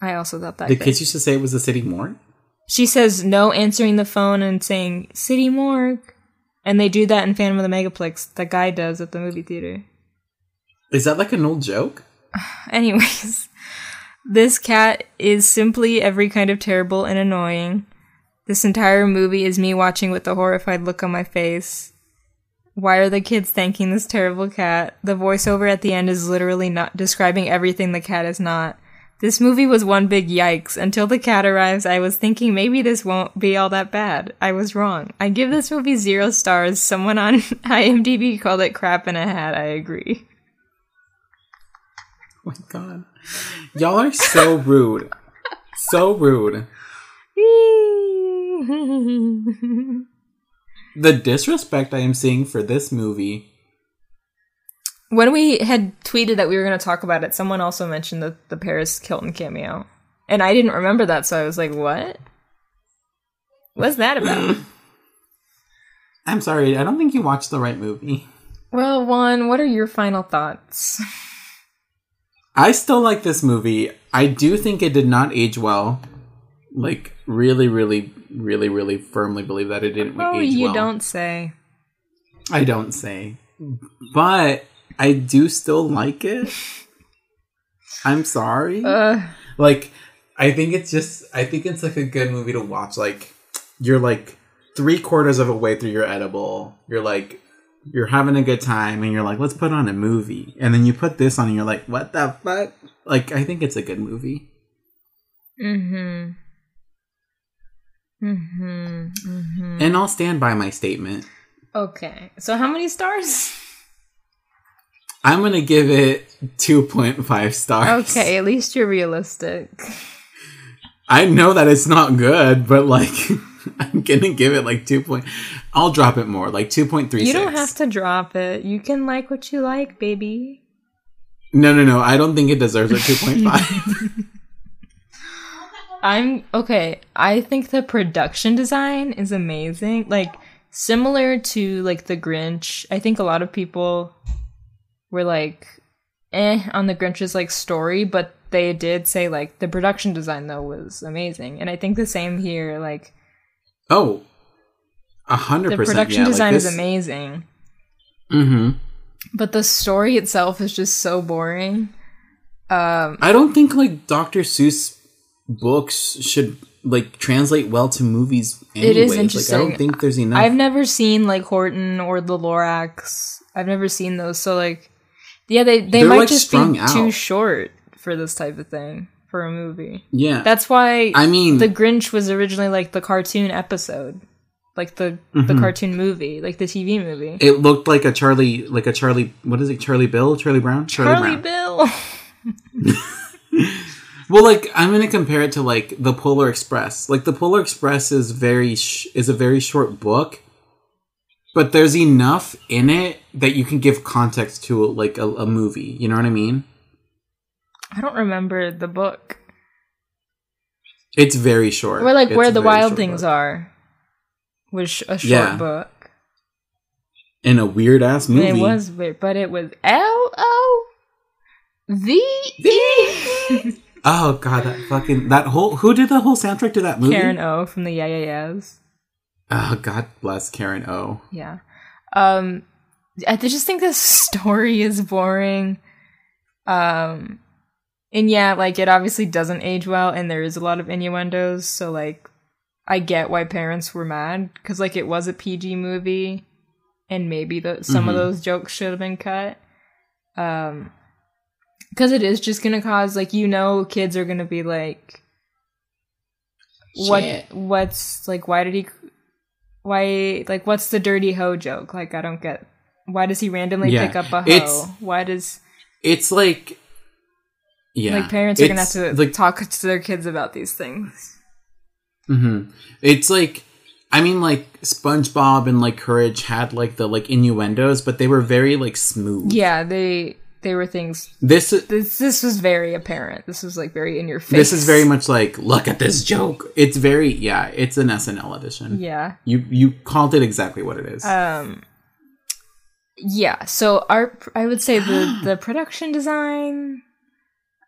I also thought that. the kids used to say it was the city morgue? She says no answering the phone and saying City morgue, and they do that in Phantom of the Megaplex. The guy does at the movie theater. Is that like an old joke? (sighs) Anyways, this cat is simply every kind of terrible and annoying. This entire movie is me watching with a horrified look on my face. Why are the kids thanking this terrible cat? The voiceover at the end is literally not describing everything the cat is not. This movie was one big yikes. Until the cat arrives, I was thinking maybe this won't be all that bad. I was wrong. I give this movie zero stars. Someone on (laughs) IMDb called it crap in a hat. I agree. Oh (laughs) my god. Y'all are so rude. so rude. The disrespect I am seeing for this movie. when we had tweeted that we were going to talk about it, someone also mentioned the, the Paris Hilton cameo. And I didn't remember that, so I was like, what? What's that about? (clears throat) I'm sorry, I don't think you watched the right movie. well, Juan, what are your final thoughts? I still like this movie. I do think it did not age well. Like, really, really, really, really firmly believe that it didn't Oh, age you well. don't say. I don't say. But I do still like it. I'm sorry. Uh, like I think it's just I think it's like a good movie to watch. Like you're like three quarters of a way through your edible. You're like you're having a good time and you're like, let's put on a movie. And then you put this on and you're like, what the fuck? Like I think it's a good movie. mm-hmm. Mm-hmm. Mm-hmm. And I'll stand by my statement. Okay. So how many stars? I'm gonna give it 2.5 stars. Okay, at least you're realistic. I know that it's not good, but like (laughs) (laughs) I'm gonna give it like two point. I'll drop it more, like two point three. You don't have to drop it. You can like what you like, baby. No, no, no. I don't think it deserves a two point five. (laughs) (laughs) I'm okay. I think the production design is amazing. Like similar to like the Grinch. I think a lot of people were like eh on the Grinch's like story, but they did say like the production design though was amazing. And I think the same here like oh, a hundred percent. the production yeah, design like is amazing. Mm-hmm. But the story itself is just so boring. Um I don't think like Dr. Seuss books should like translate well to movies. It is anyways. Like, I don't think there's enough. I've never seen like Horton or the Lorax. I've never seen those. So like, yeah, they they They're, might like, just be out. too short for this type of thing for a movie. yeah, That's why I mean, the Grinch was originally like the cartoon episode, like the the mm-hmm. cartoon movie, like the TV movie. it looked like a Charlie, like a Charlie. What is it? Charlie Bill? Charlie Brown? Charlie Brown. Bill. (laughs) (laughs) Well, like I'm gonna compare it to like the Polar Express. Like the Polar Express is very sh- is a very short book, but there's enough in it that you can give context to like a, a movie. You know what I mean? I don't remember the book. It's very short. Or like It's where the wild things book. are, was a short Yeah. book. in a weird ass movie. It was weird, but it was L O V E. Oh god, that fucking that whole who did the whole soundtrack to that movie? Karen O from the Yeah Yeah Yeahs. Oh god bless Karen O. Yeah. Um I just think the story is boring. Um and yeah, like it obviously doesn't age well and there is a lot of innuendos, so like I get why parents were mad cuz like it was a PG movie and maybe the, some of Mhm. those jokes should have been cut. Um cuz it is just going to cause like you know kids are going to be like what Shit. what's like why did he why like what's the dirty hoe joke like i don't get why does he randomly Yeah, pick up a hoe it's- why does It's like yeah, like parents are gonna have to like talk to their kids about these things hmm It's like I mean like SpongeBob and like Courage had like the like innuendos, but they were very like smooth. yeah they they were things This this this was very apparent this was like very in your face this is very much like look at this joke. It's very yeah, it's an SNL edition. yeah You you called it exactly what it is. um yeah so our i would say the (gasps) the production design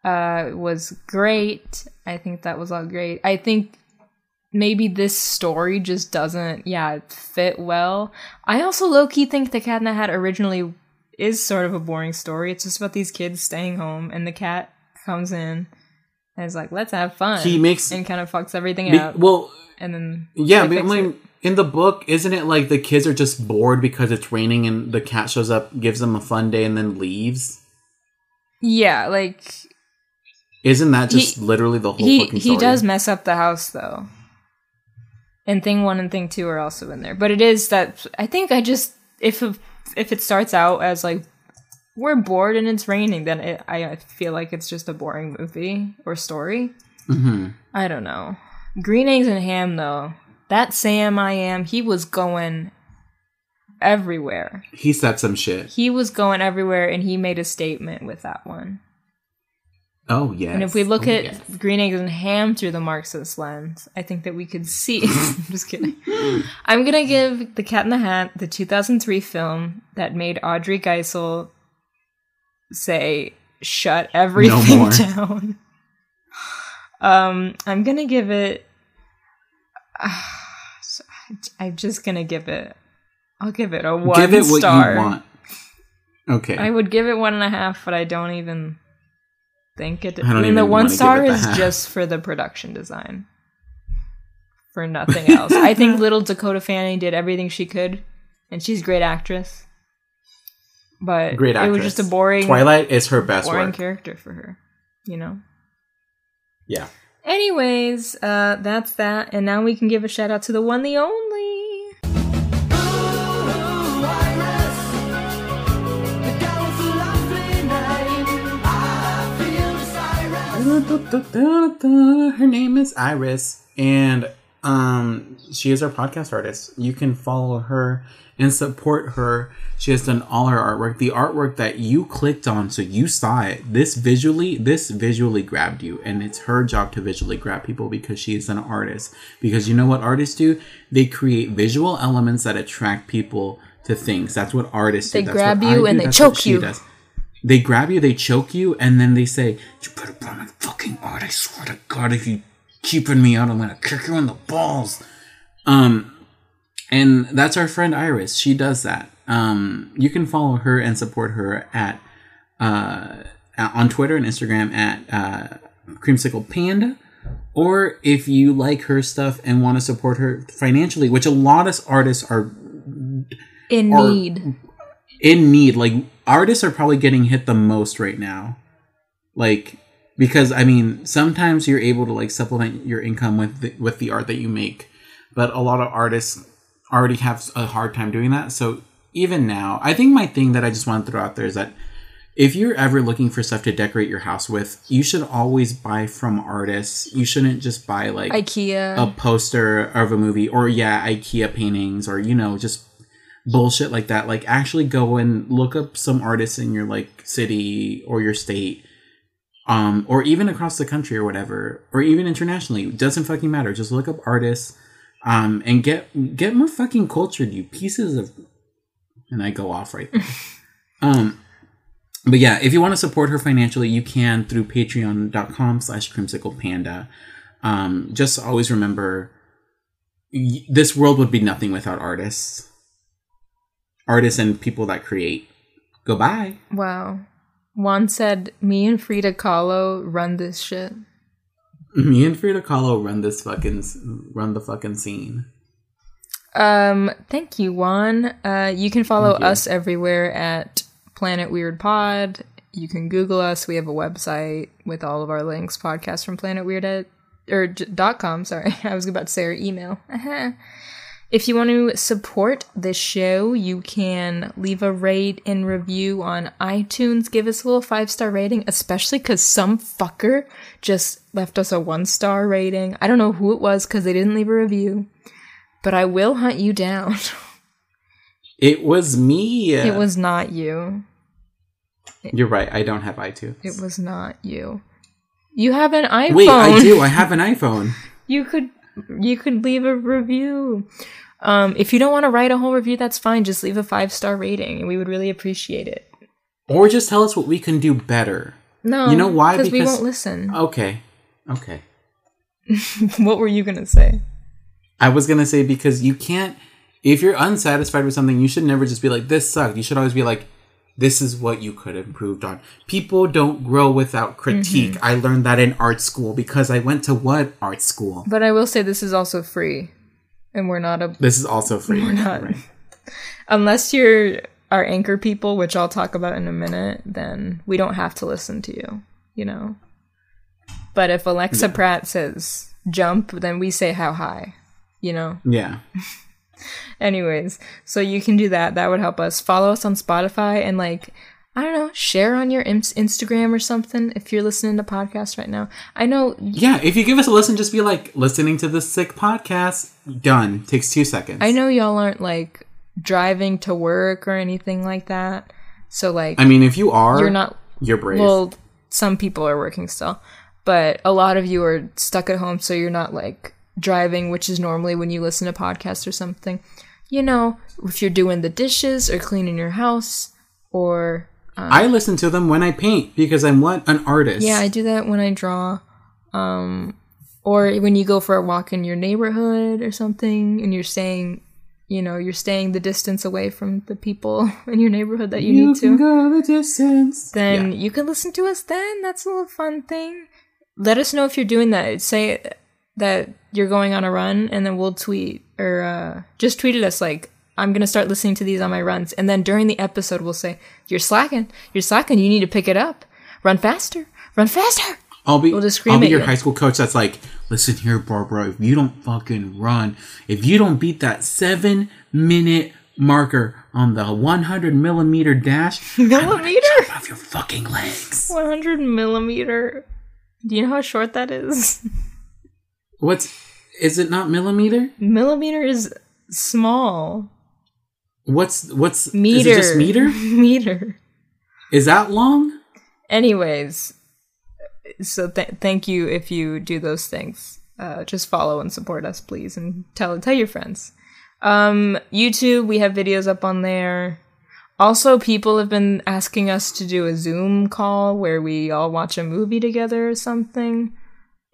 uh was great. I think that was all great. I think maybe this story just doesn't yeah fit well. I also low-key think the cat in the hat originally is sort of a boring story. It's just about these kids staying home and the cat comes in and is like let's have fun. He makes- and kind of fucks everything Be- up. well, and then Yeah, but I fix it. mean, in the book, isn't it like the kids are just bored because it's raining and the cat shows up, gives them a fun day, and then leaves? yeah like Isn't that just He- literally the whole he he does mess up the house though. And thing one and thing two are also in there. But it is that i think i just if if it starts out as like we're bored and it's raining then it, i feel like it's just a boring movie or story. Hmm i don't know. Green eggs and ham though. That sam i am he was going everywhere. He said some shit. he was going everywhere and he made a statement with that one Oh yeah. And if we look oh, at yes. green eggs and ham through the Marxist lens, I think that we could see. I'm (laughs) (laughs) just kidding. I'm gonna give The Cat in the Hat, the 2003 film that made Audrey Geisel say "shut everything more. (laughs) down." Um, I'm gonna give it. I'm just gonna give it. I'll give it a one give it what star. you want. Okay. I would give it one and a half, but I don't even think it. I I mean, the one star the is half. just for the production design, for nothing else. I think (laughs) little Dakota Fanning did everything she could, and she's a great actress. But Great actress. it was just a boring, Twilight is her best boring work. character for her. You know. Yeah. Anyways, uh, that's that, and now we can give a shout out to the one, the only. Her name is Iris, and um, she is our podcast artist. You can follow her and support her. She has done all her artwork. The artwork that you clicked on, so you saw it. This visually, this visually grabbed you, and it's her job to visually grab people because she is an artist. Because you know what artists do? They create visual elements that attract people to things. That's what artists They do. That's grab you I and do. they That's choke you. does. They grab you, they choke you, and then they say, "You better buy my fucking art. I swear to God, if you keeping me out, I'm gonna kick you in the balls." Um, and that's our friend Iris. She does that. Um, you can follow her and support her at uh, on Twitter and Instagram at uh, Creamsicle Panda. Or if you like her stuff and want to support her financially, which a lot of artists are In Or- need. in need like artists are probably getting hit the most right now. Like because i mean sometimes you're able to like supplement your income with the, with the art that you make. But a lot of artists already have a hard time doing that. So even now i think my thing that i just want to throw out there is that if you're ever looking for stuff to decorate your house with you should always buy from artists. You shouldn't just buy like IKEA. a poster of a movie or yeah ikea paintings or you know just bullshit like that. Like actually go and look up some artists in your like city or your state um or even across the country or whatever or even internationally. It doesn't fucking matter. Just look up artists um and get get more fucking cultured you pieces of and i go off right. (laughs) Um but yeah if you want to support her financially you can through patreon.com slash creamsicle panda um just always remember this world would be nothing without artists artists and people that create goodbye wow. Juan said, me and Frida Kahlo run this shit. me and frida kahlo run this fucking run the fucking scene Um, thank you, Juan. Uh, you can follow us everywhere at Planet Weird Pod. You can Google us. We have a website with all of our links. Podcast from Planet Weird at or j- dot com. Sorry, (laughs) I was about to say our email. (laughs) If you want to support this show, you can leave a rate and review on iTunes. Give us a little five star rating, especially because some fucker just left us a one star rating. I don't know who it was because they didn't leave a review, but I will hunt you down. (laughs) it was me It was not you. you're right i don't have itunes It was not you. You have an iPhone. wait i do i (laughs) have an iphone You could you could leave a review. Um, if you don't want to write a whole review, that's fine. Just leave a five star rating, and we would really appreciate it. or just tell us what we can do better No, You know why? Because we won't listen. (laughs) okay okay what were you gonna say? I was gonna say because you can't if you're unsatisfied with something, you should never just be like, This sucked. You should always be like, This is what you could have improved on. People don't grow without critique. Mm-hmm. I learned that in art school because I went to what art school? But I will say this is also free, and we're not a This is also free. We're not. Right. unless you're our anchor people, which I'll talk about in a minute. Then we don't have to listen to you. You know. But if Alexa Pratt says jump, then we say how high. You know. Yeah. (laughs) Anyways, so you can do that. That would help us. Follow us on Spotify and like I don't know, share on your Instagram or something if you're listening to podcasts right now. I know Yeah. If you give us a listen, just be like, listening to this sick podcast. Done. Takes two seconds. I know y'all aren't like driving to work or anything like that. So like I mean, if you are, you're not You're brave. well, some people are working still, but a lot of you are stuck at home, so you're not like driving, which is normally when you listen to podcasts or something. You know, if you're doing the dishes or cleaning your house or I listen to them when I paint because I'm what an artist. Yeah, I do that when I draw. Um, or when you go for a walk in your neighborhood or something, and you're staying, you know, you're staying the distance away from the people (laughs) in your neighborhood that you, you need can to. go the distance. Then Yeah. you can listen to us. Then that's a little fun thing. Let us know if you're doing that. Say that you're going on a run, and then we'll tweet or uh, just tweet at us like. I'm gonna start listening to these on my runs, and then during the episode, we'll say, "You're slacking. You're slacking. You need to pick it up. Run faster. Run faster." I'll be We'll just scream I'll be your you. high school coach that's like, listen here, Barbara, if you don't fucking run, if you don't beat that seven minute marker on the 100 millimeter dash, (laughs) Millimeter? off your fucking legs. 100 millimeter. Do you know how short that is? (laughs) What's is it not millimeter? Millimeter is small. What's what's Meter. Is it just meter? (laughs) meter. Is that long? Anyways, so th- thank you if you do those things. Uh, just follow and support us, please, and tell tell your friends. Um, YouTube, we have videos up on there. Also, people have been asking us to do a Zoom call where we all watch a movie together or something.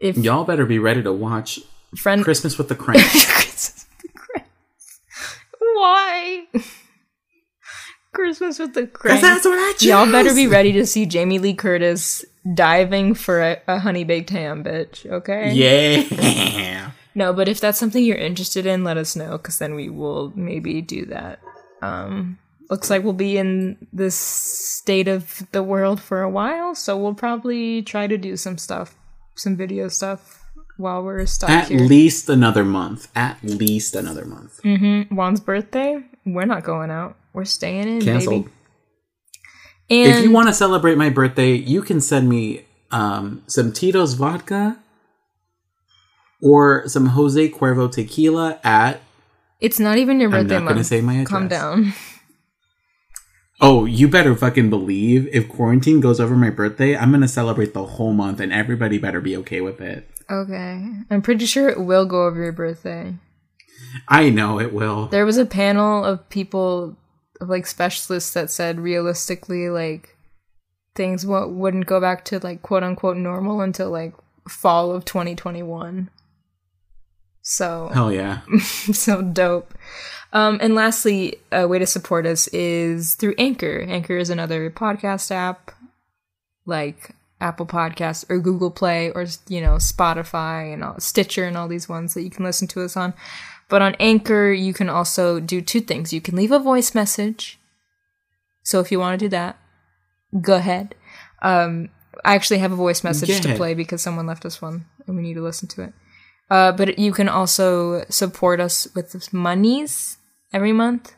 If Y'all better be ready to watch friend Christmas with the (laughs) Cranks. Christmas with the Cranks. Why? Christmas with the Cranks. That's what I Y'all better be ready to see Jamie Lee Curtis diving for a, a honey baked ham, bitch. Okay. Yeah. (laughs) No, but if that's something you're interested in, let us know, because then we will maybe do that. Um, looks like we'll be in this state of the world for a while, so we'll probably try to do some stuff, some video stuff, while we're stuck At here. least another month. At least another month. Mm-hmm. Juan's birthday, we're not going out. We're staying in, Cancelled. baby. And If you want to celebrate my birthday, you can send me um, some Tito's vodka or some Jose Cuervo tequila at. it's not even your birthday I'm not going to say my address. Calm down. (laughs) Oh, you better fucking believe if quarantine goes over my birthday, I'm to celebrate the whole month and everybody better be okay with it. Okay. I'm pretty sure it will go over your birthday. I know it will. There was a panel of people, of like specialists that said realistically, like things w- wouldn't go back to like quote unquote normal until like fall of 2021. So, Hell yeah. (laughs) so dope. Um, and lastly, a way to support us is through Anchor. Anchor is another podcast app like Apple Podcasts or Google Play or you know Spotify and all, Stitcher and all these ones that you can listen to us on. But on Anchor, you can also do two things. You can leave a voice message. So if you want to do that, go ahead. Um, I actually have a voice message to play because someone left us one and we need to listen to it. Uh, but you can also support us with monies every month.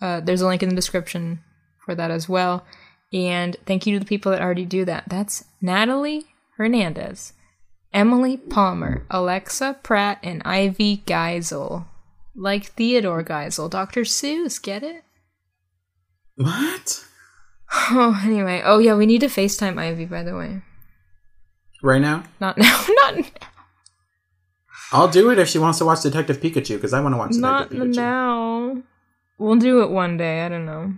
Uh, there's a link in the description for that as well. And thank you to the people that already do that. That's Natalie Hernandez, Emily Palmer, Alexa Pratt, and Ivy Geisel. Like Theodore Geisel. Dr. Seuss, get it? What? (laughs) Oh, anyway. Oh, yeah, we need to FaceTime Ivy, by the way. Right now? Not (laughs) now. Not I'll do it if she wants to watch Detective Pikachu because I want to watch Not Detective Pikachu. Not now. We'll do it one day. I don't know.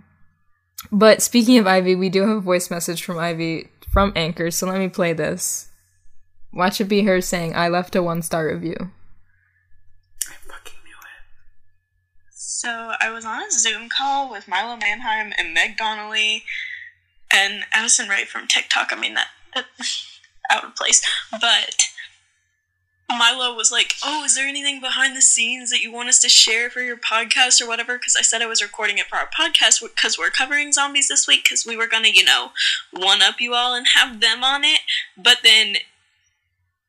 But speaking of Ivy, we do have a voice message from Ivy from Anchor, so let me play this. Watch it be her saying, I left a one star review. I fucking knew it. So I was on a Zoom call with Milo Manheim and Meg Donnelly and Addison Rae from TikTok. I mean that, that (laughs) out of place, but Milo was like, "Oh, is there anything behind the scenes that you want us to share for your podcast or whatever?" Because I said I was recording it for our podcast because we're covering zombies this week because we were gonna, you know, one up you all and have them on it. But then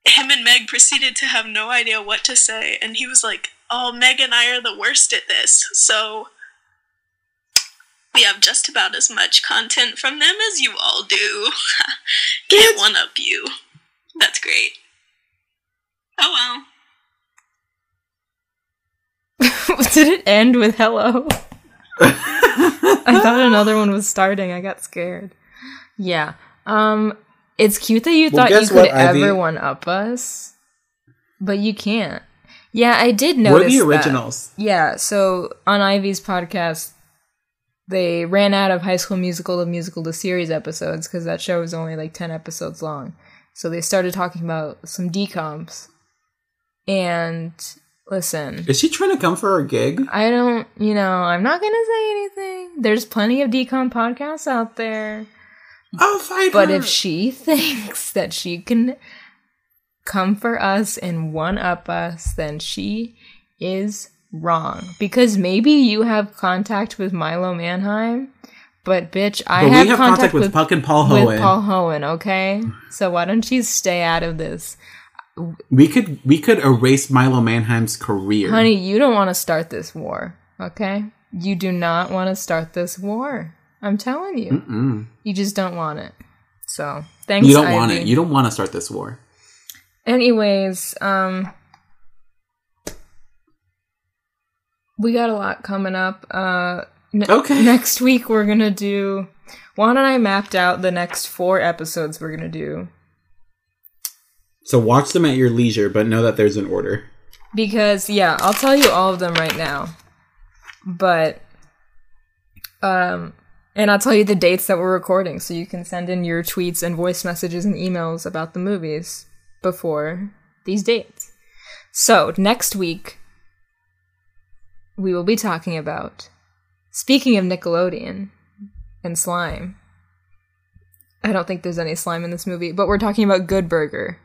him and Meg proceeded to have no idea what to say, and he was like, "Oh, Meg and I are the worst at this, so." We have just about as much content from them as you all do. (laughs) Can't one up you. That's great. Oh well. (laughs) Did it end with hello? I thought another one was starting. I got scared. Yeah. Um it's cute that you Well, thought you guess could what, Ivy? ever one up us. But you can't. Yeah, I did notice. We're notice the that. originals. Yeah, so on Ivy's podcast, they ran out of High School Musical to Musical to Series episodes because that show was only like 10 episodes long. So they started talking about some DCOMs. And listen, Is she trying to come for her gig? I don't, you know, I'm not going to say anything. There's plenty of DCOM podcasts out there. I'll fight But her. if she (laughs) thinks that she can come for us and one up us, then she is wrong. Because maybe you have contact with Milo Manheim, but bitch, I but have, have contact, with, fucking Paul with Paul Hoen, okay? So why don't you stay out of this? We could we could erase Milo Manheim's career. Honey, you don't want to start this war, okay? You do not want to start this war. I'm telling you. Mm-mm. You just don't want it. So, thanks You don't want it. You don't want to start this war. Anyways, um we got a lot coming up. Uh ne- Okay. (laughs) next week we're going to do Juan and I mapped out the next 4 episodes we're going to do So watch them at your leisure, but know that there's an order. because yeah, I'll tell you all of them right now. But um and I'll tell you the dates that we're recording so you can send in your tweets and voice messages and emails about the movies before these dates. So, next week we will be talking about speaking of Nickelodeon and slime. I don't think there's any slime in this movie, but we're talking about Good Burger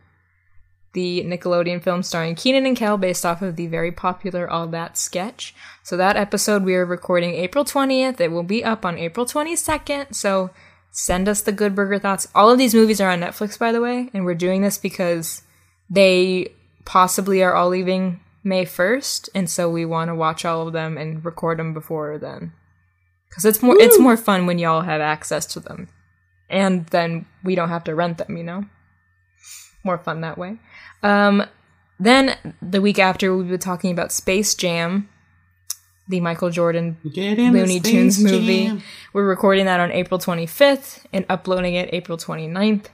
the Nickelodeon film starring Kenan and Kel based off of the very popular All That sketch. So that episode we are recording April 20th. It will be up on April 22nd. So send us the Good Burger thoughts. All of these movies are on Netflix by the way, and we're doing this because they possibly are all leaving May 1st, and so we want to watch all of them and record them before then. Cuz it's more it's more fun when y'all have access to them. And then we don't have to rent them, you know? More fun that way. Um, then the week after, we'll be talking about Space Jam, the Michael Jordan Get in the Looney Tunes movie. We're recording that on April 25th and uploading it April 29th.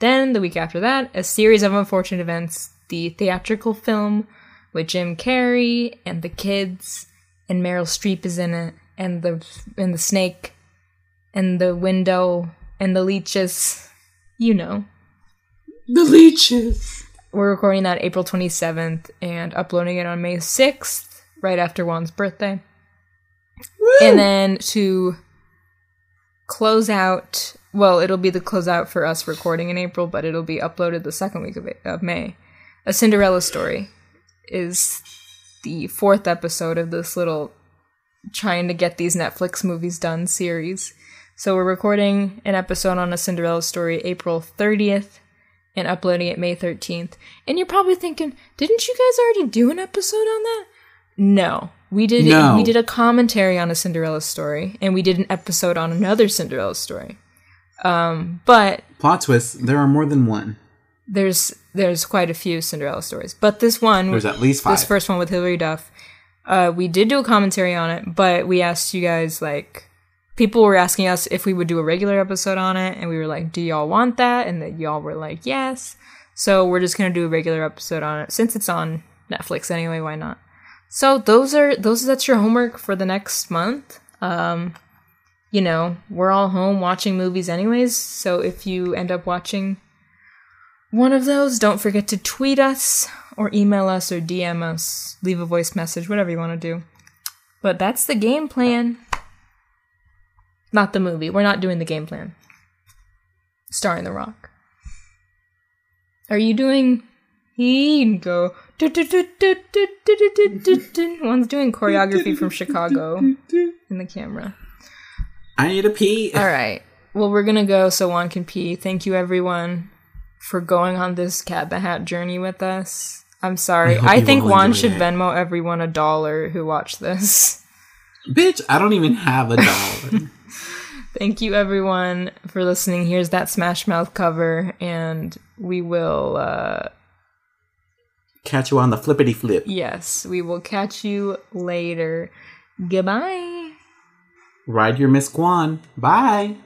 Then, the week after that, a series of unfortunate events, the theatrical film with Jim Carrey and the kids, and Meryl Streep is in it, and the and the snake, and the window, and the leeches. You know. The leeches. We're recording that April 27th and uploading it on May 6th, right after Juan's birthday. And then to close out, well, it'll be the closeout for us recording in April, but it'll be uploaded the second week of, of May. A Cinderella Story is the fourth episode of this little trying to get these Netflix movies done series. So we're recording an episode on A Cinderella Story April 30th and uploading it May 13th. And you're probably thinking, didn't you guys already do an episode on that? No. We did No. we did a commentary on a Cinderella story and we did an episode on another Cinderella story. Um, but Plot twist: There are more than one. there's there's quite a few Cinderella stories. But this one There's at least five. this first one with Hilary Duff, uh, we did do a commentary on it, but we asked you guys like people were asking us if we would do a regular episode on it, and we were like, "Do y'all want that?" And that y'all were like, "Yes." So we're just gonna do a regular episode on it since it's on Netflix anyway. Why not? So those are those. That's your homework for the next month. Um, you know, we're all home watching movies anyways. So if you end up watching one of those, don't forget to tweet us or email us or DM us, leave a voice message, whatever you want to do. But that's the game plan. Not the movie. We're not doing the game plan. Starring The Rock. Are you doing? He can go. One's doing choreography from Chicago (laughs) in the camera. I need a pee. All right. Well, we're gonna go so Juan can pee. Thank you, everyone, for going on this Cat the Hat journey with us. I'm sorry. I I, think all Juan should it. Venmo everyone a dollar who watched this. Bitch, I don't even have a dollar. (laughs) Thank you, everyone, for listening. Here's that Smash Mouth cover, and we will. uh Catch you on the flippity flip. Yes, we will catch you later. Goodbye. Ride your Miss Kwan. Bye.